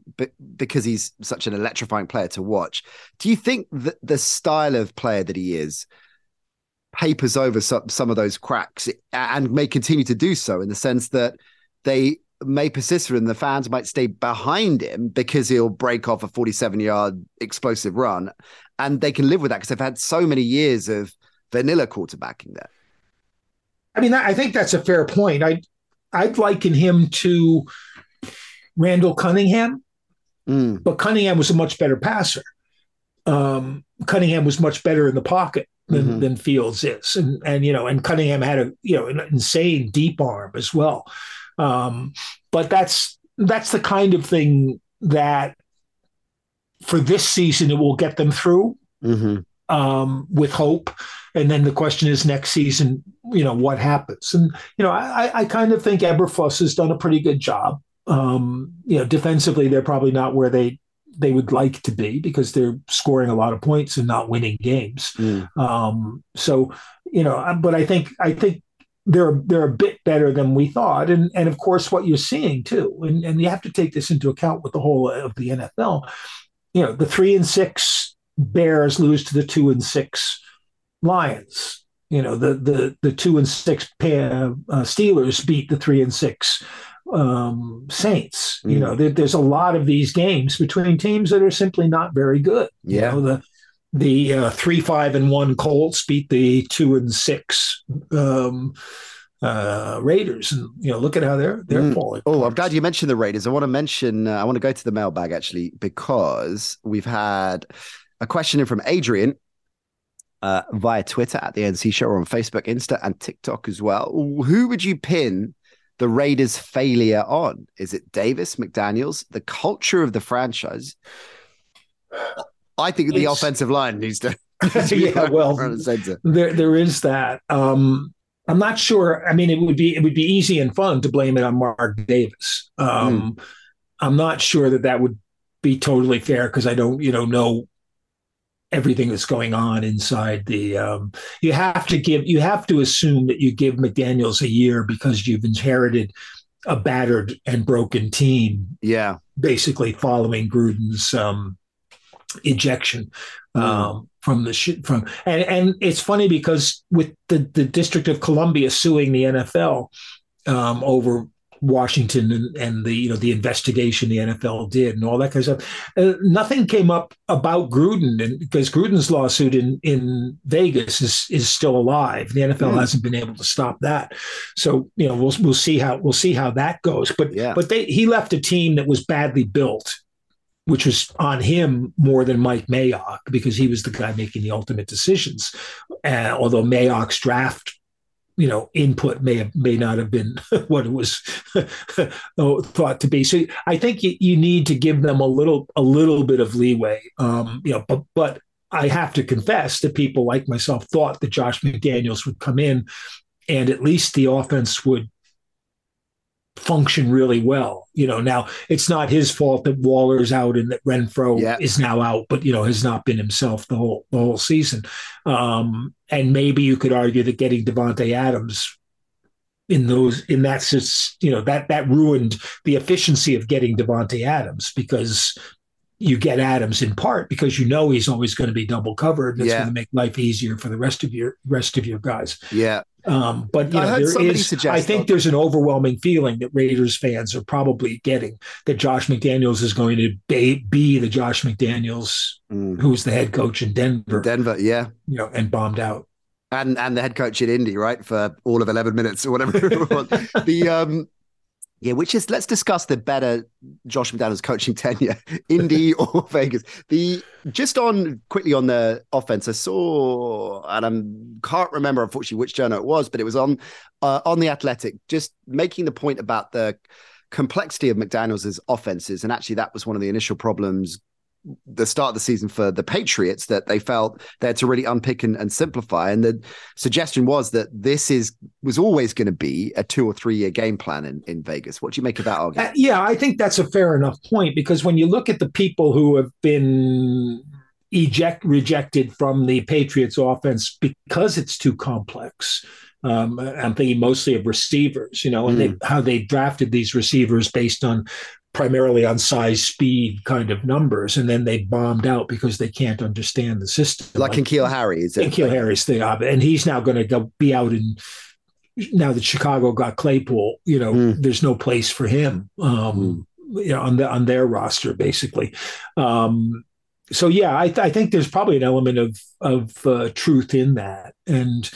because he's such an electrifying player to watch. Do you think that the style of player that he is papers over some, some of those cracks and may continue to do so in the sense that they may persist and the fans might stay behind him because he'll break off a 47 yard explosive run and they can live with that because they've had so many years of vanilla quarterbacking there. I mean, I think that's a fair point. I I'd liken him to Randall Cunningham, mm. but Cunningham was a much better passer. Um, Cunningham was much better in the pocket than, mm-hmm. than Fields is, and and you know, and Cunningham had a you know an insane deep arm as well. Um, but that's that's the kind of thing that for this season it will get them through mm-hmm. um, with hope. And then the question is next season, you know, what happens? And you know, I, I kind of think Eberflus has done a pretty good job. Um, you know, defensively, they're probably not where they they would like to be because they're scoring a lot of points and not winning games. Mm. Um, so, you know, but I think I think they're they're a bit better than we thought, and and of course what you're seeing too, and and you have to take this into account with the whole of the NFL. You know, the three and six Bears lose to the two and six Lions. You know, the the the two and six uh, Steelers beat the three and six um, Saints. Mm. You know, there, there's a lot of these games between teams that are simply not very good. Yeah. You know, the the uh, three five and one Colts beat the two and six um, uh, Raiders, and you know, look at how they're they're mm. falling. Oh, I'm glad you mentioned the Raiders. I want to mention. Uh, I want to go to the mailbag actually because we've had a question in from Adrian. Uh, via Twitter at the NC Show or on Facebook, Insta, and TikTok as well. Who would you pin the Raiders' failure on? Is it Davis, McDaniels, the culture of the franchise? I think it's, the offensive line needs to. yeah, well, there there is that. Um, I'm not sure. I mean, it would be it would be easy and fun to blame it on Mark Davis. Um, mm. I'm not sure that that would be totally fair because I don't, you know, know everything that's going on inside the um, you have to give you have to assume that you give McDaniels a year because you've inherited a battered and broken team. Yeah. Basically following Gruden's um, ejection hmm. um, from the sh- from and and it's funny because with the the District of Columbia suing the NFL um, over Washington and, and, the you know the investigation the NFL did and all that kind of stuff. Uh, nothing came up about Gruden and because Gruden's lawsuit in in Vegas is is still alive. The NFL mm. hasn't been able to stop that. So you know we'll we'll see how we'll see how that goes. But yeah. but they he left a team that was badly built. Which was on him more than Mike Mayock because he was the guy making the ultimate decisions. Uh, although Mayock's draft you know input may have may not have been what it was thought to be. So i think you, you need to give them a little a little bit of leeway. Um you know but but i have to confess that people like myself thought that josh mcdaniels would come in and at least the offense would function really well. You know, now it's not his fault that Waller's out and that Renfrow yeah. is now out, but you know has not been himself the whole the whole season. Um, and maybe you could argue that getting Davante Adams in those in that you know that that ruined the efficiency of getting Davante Adams because you get Adams in part because you know he's always going to be double covered and it's yeah. going to make life easier for the rest of your rest of your guys. Yeah. Um, but you know, there is, I think there's an overwhelming feeling that Raiders fans are probably getting that Josh McDaniels is going to be, be the Josh McDaniels mm. who was the head coach in Denver. Denver, yeah. You know, and bombed out. And and the head coach in Indy, right, for all of eleven minutes or whatever. the um yeah, which is let's discuss the better Josh McDaniels coaching tenure, Indy or Vegas. The just on quickly on the offense, I saw and I can't remember unfortunately which journal it was, but it was on uh, on the Athletic, just making the point about the complexity of McDaniels' offenses, and actually that was one of the initial problems the start of the season for the Patriots that they felt they had to really unpick and, and simplify. And the suggestion was that this is was always going to be a two or three year game plan in, in Vegas. What do you make of that argument? Uh, yeah, I think that's a fair enough point because when you look at the people who have been eject rejected from the Patriots offense because it's too complex. Um, I'm thinking mostly of receivers, you know, and mm. they, how they drafted these receivers based on primarily on size, speed kind of numbers, and then they bombed out because they can't understand the system. Like, like N'Keal Harry, is it? N'Keal Harry's the and he's now going to go be out in. Now that Chicago got Claypool, you know, mm. there's no place for him. Um, mm. you know, on the on their roster, basically. Um, so yeah, I, th- I, think there's probably an element of of uh, truth in that, and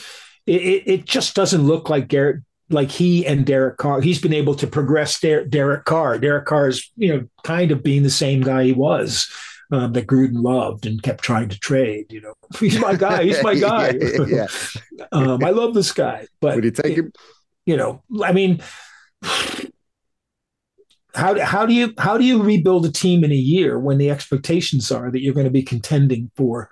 it, it just doesn't look like Garrett like he and Derek Carr. He's been able to progress Der- Derek Carr. Derek Carr is you know kind of being the same guy he was. Um, that Gruden loved and kept trying to trade. You know, he's my guy. He's my guy. yeah, um, I love this guy. But would you take him? You know, I mean, how how do you how do you rebuild a team in a year when the expectations are that you're going to be contending for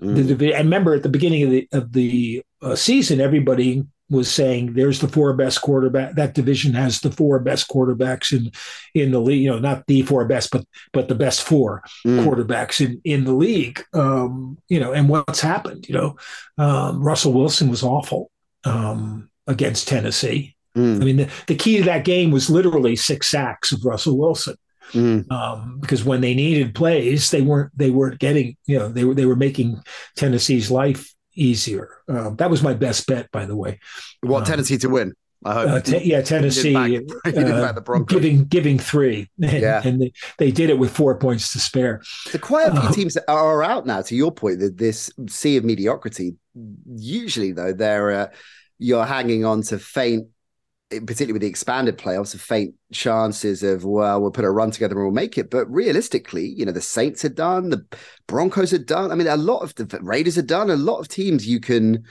mm. the division? And remember, at the beginning of the of the uh, season, everybody was saying there's the four best quarterback that division has the four best quarterbacks in in the league you know not the four best but but the best four mm. quarterbacks in in the league um you know and what's happened you know um Russell Wilson was awful um against Tennessee mm. I mean the, the key to that game was literally six sacks of Russell Wilson Mm. Um, because when they needed plays, they weren't they weren't getting you know they were they were making Tennessee's life easier. Um, that was my best bet, by the way. What um, Tennessee to win? I hope. Uh, te- yeah, Tennessee back, uh, giving giving three, and, yeah. and they, they did it with four points to spare. The quite a few uh, teams are out now. To your point, that this sea of mediocrity. Usually, though, they're uh, you're hanging on to faint particularly with the expanded playoffs, of faint chances of well, we'll put a run together and we'll make it. But realistically, you know, the Saints are done, the Broncos are done. I mean, a lot of the Raiders are done. A lot of teams you can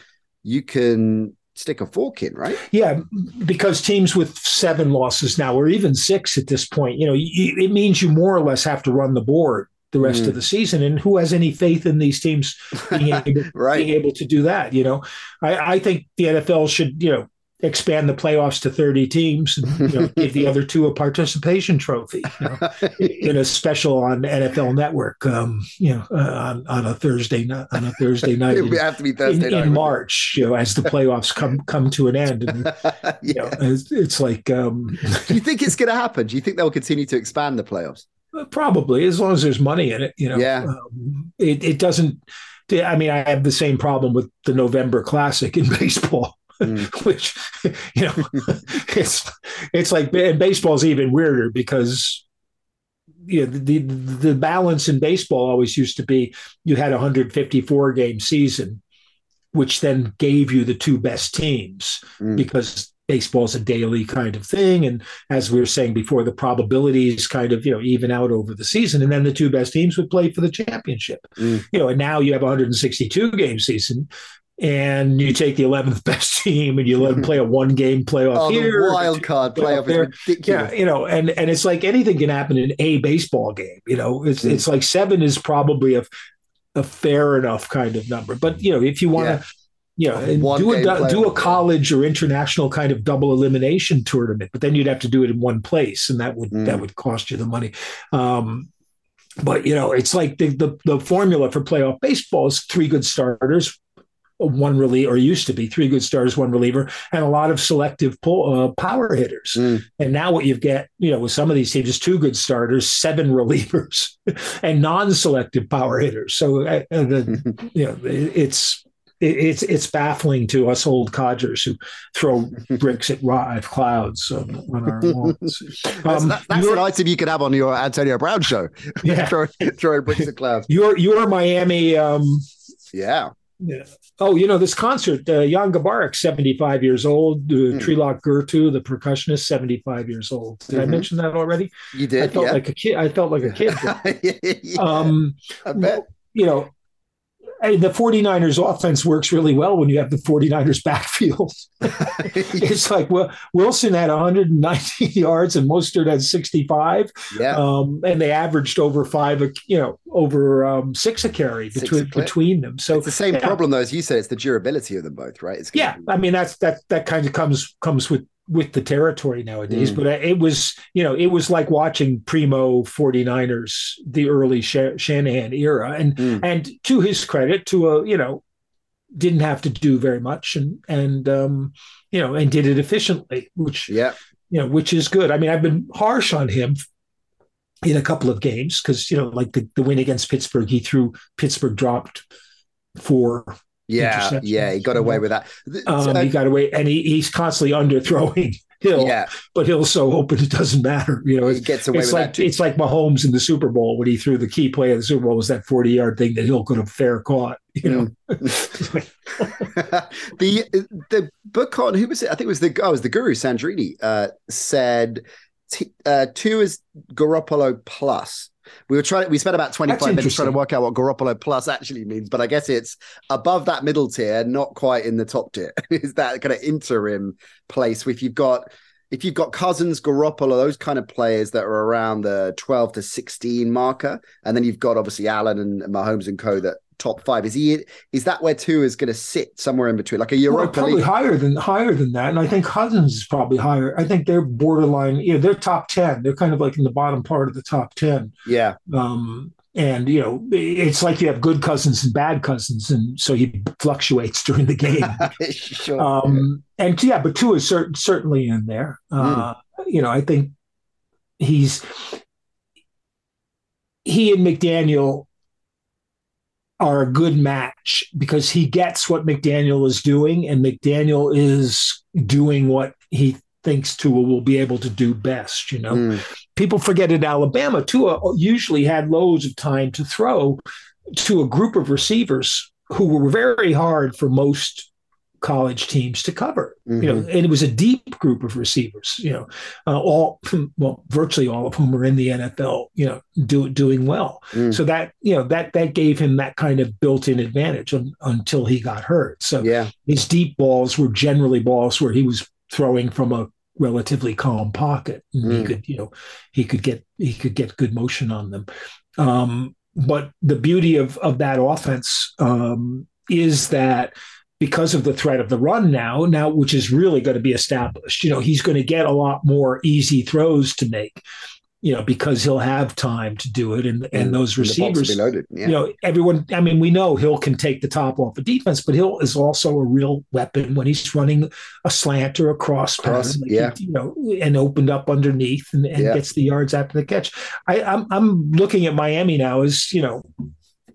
you can stick a fork in, right? Yeah, because teams with seven losses now, or even six at this point, you know, you, it means you more or less have to run the board the rest mm. of the season. And who has any faith in these teams being able, right. being able to do that? You know, I, I think the NFL should, you know, expand the playoffs to 30 teams and you know, give the other two a participation trophy you know, in a special on NFL Network, um, you know, uh, on, on a Thursday night on a Thursday night. it would have to be Thursday in, in March, you know, as the playoffs come come to an end. And, yeah. you know, it's, it's, like. Um, Do you think it's going to happen? Do you think they'll continue to expand the playoffs? Uh, probably, as long as there's money in it. You know, yeah. Um, it, it doesn't. I mean, I have the same problem with the November Classic in baseball. Mm. which you know it's it's like and baseball's even weirder because you know the the balance in baseball always used to be you had a 154 game season which then gave you the two best teams mm. because baseball's a daily kind of thing and as we were saying before the probabilities kind of you know even out over the season and then the two best teams would play for the championship mm. you know and now you have a 162 game season and you take the 11th best team and you let them play a one game playoff oh, here. wild card playoff there. Yeah, you know, and and it's like anything can happen in a baseball game. You know, it's mm. it's like seven is probably a a fair enough kind of number. But you know, if you want to. Yeah. You know, do a do a college or international kind of double elimination tournament, but then you'd have to do it in one place, and that would mm. that would cost you the money. Um, but you know, it's like the, the the formula for playoff baseball is three good starters, one reliever, or used to be three good starters, one reliever, and a lot of selective pull, uh, power hitters. Mm. And now what you've got, you know, with some of these teams is two good starters, seven relievers, and non-selective power hitters. So uh, uh the, you know, it's it's it's baffling to us old codgers who throw bricks at live clouds on, on our lawns. Um, that's, that's an item you could have on your Antonio Brown show. Yeah, throwing, throwing bricks at clouds. Your your Miami. Um, yeah. Yeah. Oh, you know, this concert, uh, Jan Garbarek, 75 years old, uh, mm. Trilok Gurtu, the percussionist, 75 years old. Did mm-hmm. I mention that already? You did. I felt yeah. like a kid. I felt like a kid. yeah, um, I bet. You know, the 49ers offense works really well when you have the 49ers backfield. it's like well, Wilson had 190 yards and Mostert had 65. Yeah. Um, and they averaged over five, you know, over um, six a carry between a between them. So it's the same yeah. problem though, as you said, it's the durability of them both, right? It's yeah. Be- I mean, that's that that kind of comes comes with with the territory nowadays. Mm. But it was, you know, it was like watching primo 49ers, the early Sh- Shanahan era. And, mm. and to his credit, to a, you know, didn't have to do very much and, and, um, you know, and did it efficiently, which, yeah, you know, which is good. I mean, I've been harsh on him in a couple of games because you know, like the, the win against Pittsburgh, he threw Pittsburgh dropped four. Yeah, yeah, he got away with that. Um, he got away, and he, he's constantly underthrowing Hill. Yeah. But Hill's so open it doesn't matter. You know, he gets away it's with like it's like Mahomes in the Super Bowl when he threw the key play of the Super Bowl was that 40 yard thing that Hill could have fair caught. You know. Mm. the the book on who was it? I think it was the oh, it was the guru Sandrini uh, said t- uh, Tua is Garoppolo plus. We were trying. We spent about twenty five minutes trying to work out what Garoppolo plus actually means, but I guess it's above that middle tier, not quite in the top tier. is that kind of interim place? If you've got if you've got Cousins, Garoppolo, those kind of players that are around the twelve to sixteen marker, and then you've got obviously Allen and Mahomes and Co. that top five. Is he? Is that where Tua is going to sit somewhere in between, like a Europa? Well, probably League? higher than higher than that. And I think Cousins is probably higher. I think they're borderline. You know, they're top ten. They're kind of like in the bottom part of the top ten. Yeah. Um, and you know, it's like you have good cousins and bad cousins, and so he fluctuates during the game. sure. Um, and yeah, but Tua is cert- certainly in there. Uh, mm. You know, I think he's he and McDaniel are a good match because he gets what McDaniel is doing, and McDaniel is doing what he thinks Tua will be able to do best. You know, mm. people forget at Alabama, Tua usually had loads of time to throw to a group of receivers who were very hard for most college teams to cover. Mm-hmm. You know, mm-hmm. and it was a deep group of receivers. You know, uh, all well, virtually all of whom were in the NFL. You know, do, doing well. Mm. So that you know that that gave him that kind of built-in advantage un, until he got hurt. So yeah. his deep balls were generally balls where he was throwing from a relatively calm pocket. Mm. He could, you know, he could get he could get good motion on them. Um, but the beauty of of that offense um, is that because of the threat of the run now, now which is really going to be established. You know, he's going to get a lot more easy throws to make. You know, because he'll have time to do it, and and those receivers, yeah. you know, everyone. I mean, we know Hill can take the top off the defense, but Hill is also a real weapon when he's running a slant or a cross, cross pass, like yeah, he, you know, and opened up underneath and, and yeah. gets the yards after the catch. I, I'm I'm looking at Miami now as you know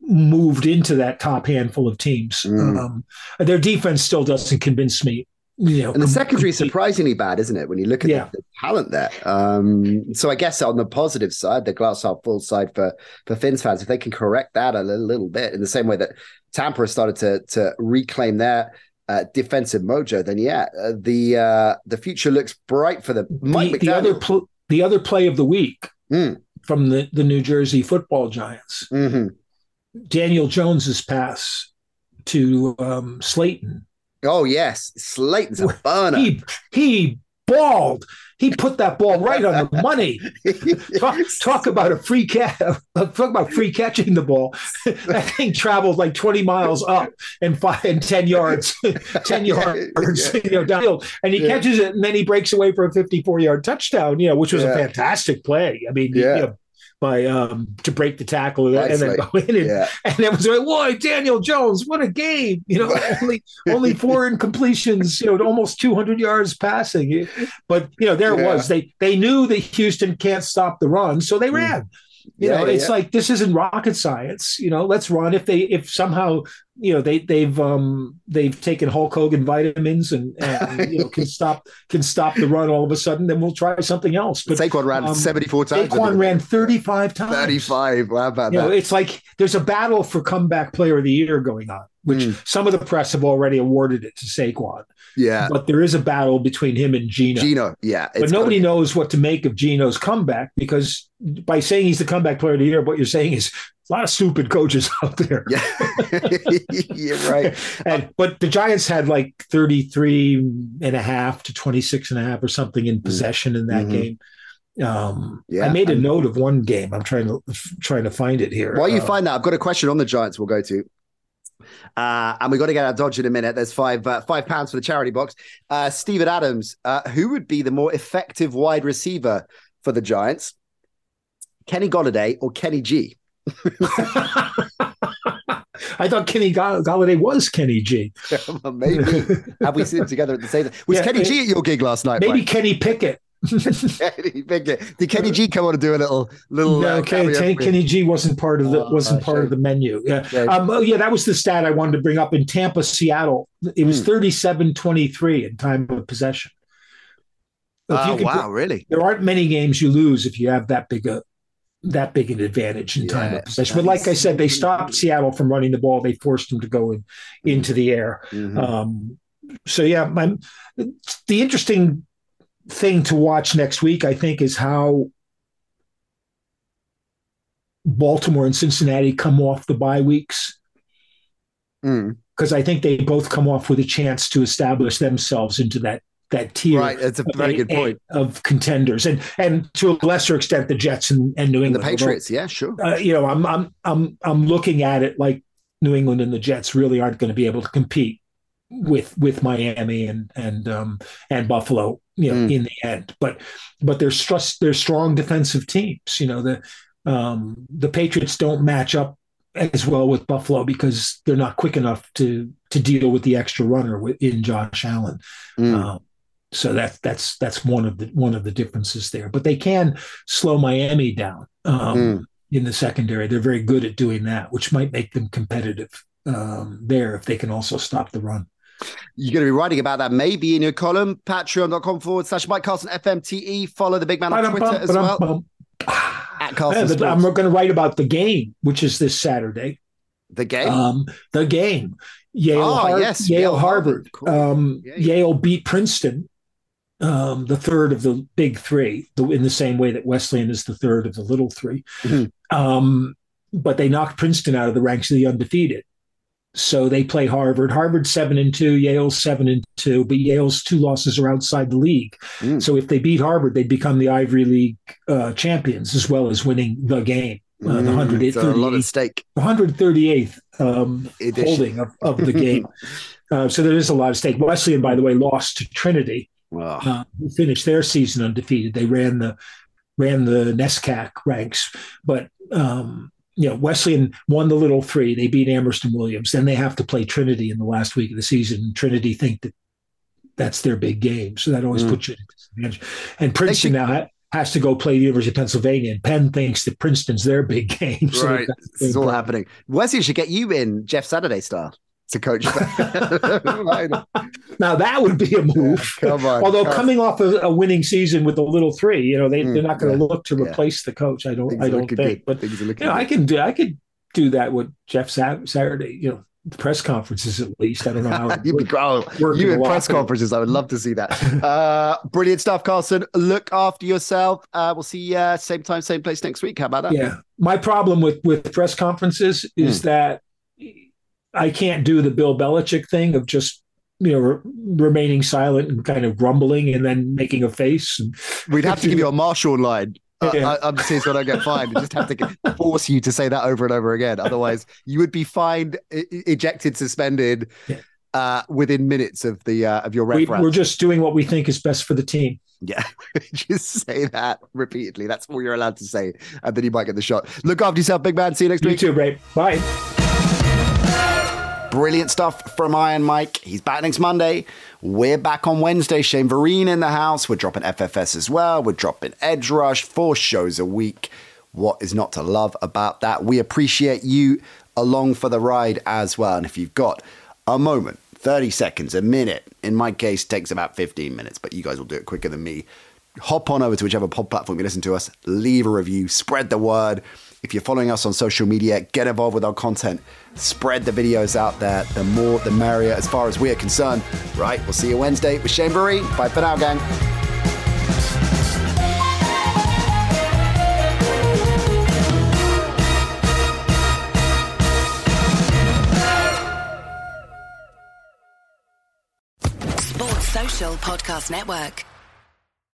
moved into that top handful of teams. Mm. Um, their defense still doesn't convince me. You know, and the secondary is surprisingly bad, isn't it? When you look at yeah. the, the, talent there. Um, so I guess on the positive side, the glass half full side for for Fins fans, if they can correct that a little, little bit in the same way that Tampa has started to to reclaim their uh, defensive mojo, then yeah, uh, the uh, the future looks bright for them. Mike the, the other pl- the other play of the week mm. from the the New Jersey Football Giants. Mm-hmm Daniel Jones's pass to um, Slayton. Oh yes, Slayton's a burner. He he balled. He put that ball right on the money. talk, talk, about a free catch. Talk about free catching the ball. that thing traveled like twenty miles up and five and ten yards, ten yards, yeah. you know, downfield, and he yeah. catches it, and then he breaks away for a fifty-four yard touchdown. You know, which was yeah. a fantastic play. I mean, yeah. You know, by um to break the tackle and, and then go in and, yeah. and it was like, whoa, Daniel Jones, what a game! You know, only only four incompletions, you know, almost 200 yards passing. But you know, there yeah. it was. They they knew that Houston can't stop the run, so they mm. ran. You yeah, know, it's yeah. like this isn't rocket science. You know, let's run. If they if somehow you know they they've um they've taken Hulk Hogan vitamins and, and you know can stop can stop the run all of a sudden, then we'll try something else. But Saquon ran um, seventy four times. Saquon ran thirty five times. Thirty five. How about you that? Know, it's like there's a battle for comeback player of the year going on, which mm. some of the press have already awarded it to Saquon. Yeah. But there is a battle between him and Gino. Gino, yeah. But nobody knows what to make of Gino's comeback because by saying he's the comeback player of the year, what you're saying is a lot of stupid coaches out there. Yeah. You're right. and but the Giants had like 33 and a half to 26 and a half or something in mm. possession in that mm-hmm. game. Um, yeah, I made a note of one game. I'm trying to trying to find it here. While you uh, find that, I've got a question on the Giants. We'll go to. Uh, and we've got to get our dodge in a minute. There's five uh, five pounds for the charity box. Uh, Steven Adams, uh, who would be the more effective wide receiver for the Giants? Kenny Golladay or Kenny G? I thought Kenny Golladay was Kenny G. well, maybe have we seen him together at the same time? Was yeah, Kenny G at your gig last night? Maybe Mike? Kenny Pickett. Kenny. Did Kenny G come on and do a little little? No, uh, Kenny? Kenny G wasn't part of the Oh, wasn't part shame. of the menu. Yeah. Shame. Um, oh, yeah, that was the stat I wanted to bring up in Tampa, Seattle. It was Hmm. 37-23 in time of possession. If Oh could- wow, really? there aren't many games you lose if you have that big a that big an advantage in time Yeah, of possession. But like I said, they stopped. Seattle from running the ball. They forced them to go in, into the air. Mhm. Um, so yeah, my, the interesting thing to watch next week, I think, is how Baltimore and Cincinnati come off the bye weeks Mm. because I think they both come off with a chance to establish themselves into that that tier Right, that's a of very a- good point. of contenders, and and to a lesser extent the Jets and, and New And the England. Patriots, yeah, sure. Uh, you know, I'm I'm I'm I'm looking at it like New England and the Jets really aren't going to be able to compete with with Miami and and um and Buffalo, you know, Mm. in the end. But but they're stress they're strong defensive teams. You know, the um the Patriots don't match up as well with Buffalo because they're not quick enough to to deal with the extra runner with, in Josh Allen. Mm. Um, so that's that's that's one of the one of the differences there. But they can slow Miami down um, Mm. in the secondary. They're very good at doing that, which might make them competitive um, there if they can also stop the run. You're going to be writing about that maybe in your column, patreon.com forward slash Mike Carlson FMTE. Follow the big man on Twitter as well. At Carlson but I'm going to write about the game, which is this Saturday. The game. Um, the game, Yale, Oh, Har- yes, Yale, Yale, Harvard. Cool. Um, Yeah, yeah. Yale beat Princeton, um, the third of the big three, the, in the same way that Wesleyan is the third of the little 3 Mhm. Um, but they knocked Princeton out of the ranks of the undefeated. So they play Harvard. Harvard seven and two, Yale's seven and two, but Yale's two losses are outside the league. Mm. So if they beat Harvard, they'd become the Ivy League uh, champions as well as winning the game. Uh, the Mm, so a lot 138th at stake. 138th um, Edition. holding of, of the game. uh, so there is a lot of stake. Wesleyan, by the way, lost to Trinity, Oh, uh, who finished their season undefeated. They ran the ran the NESCAC ranks, but um, you know Wesleyan won the Little Three. They beat Amherst and Williams. Then they have to play Trinity in the last week of the season. Trinity think that that's their big game, so that always Mm. puts you at a disadvantage. And Princeton should- now ha- has to go play the University of Pennsylvania, and Penn thinks that Princeton's their big game. So right. is all happening. Wesley should get you in Jeff Saturday style to coach. Now that would be a move. Come on. Although come coming off a, a winning season with the little three, you know, they, Mm, they're not going to yeah, look to yeah. replace the coach. I don't. Things I don't think. good. But are you know, I can do. I could do that with Jeff Saturday. You know, press conferences at least. I don't know how. You'd be oh, you in press conferences. I would love to see that. Uh, brilliant stuff, Carlson. Look after yourself. Uh, we'll see you uh, same time, same place next week. How about that? Yeah. My problem with with press conferences is Hmm. that I can't do the Bill Belichick thing of just you know re- remaining silent and kind of grumbling and then making a face. And, We'd have to give you a Marshawn Lynch. Uh, Yeah. I, I'm serious when I don't get fined. We just have to force you to say that over and over again. Otherwise, you would be fined, e- ejected, suspended Yeah. uh, within minutes of the uh, of your we, reference. we're just doing what we think is best for the team. Yeah, just say that repeatedly. That's all you're allowed to say, and then you might get the shot. Look after yourself, big man. See you next You week. too, Ray. Bye. Brilliant stuff from Iron Mike. He's back next Monday. We're back on Wednesday. Shane Vereen in the house. We're dropping FFS as well. We're dropping Edge Rush. Four shows a week. What is not to love about that? We appreciate you along for the ride as well. And if you've got a moment, 30 seconds, a minute, in my case, takes about 15 minutes, but you guys will do it quicker than me. Hop on over to whichever pod platform you listen to us, leave a review, spread the word. If you're following us on social media, get involved with our content, spread the videos out there. The more, the merrier, as far as we are concerned. Right, we'll see you Wednesday with Shane Burry. Bye for now, gang. Sports Social Podcast Network.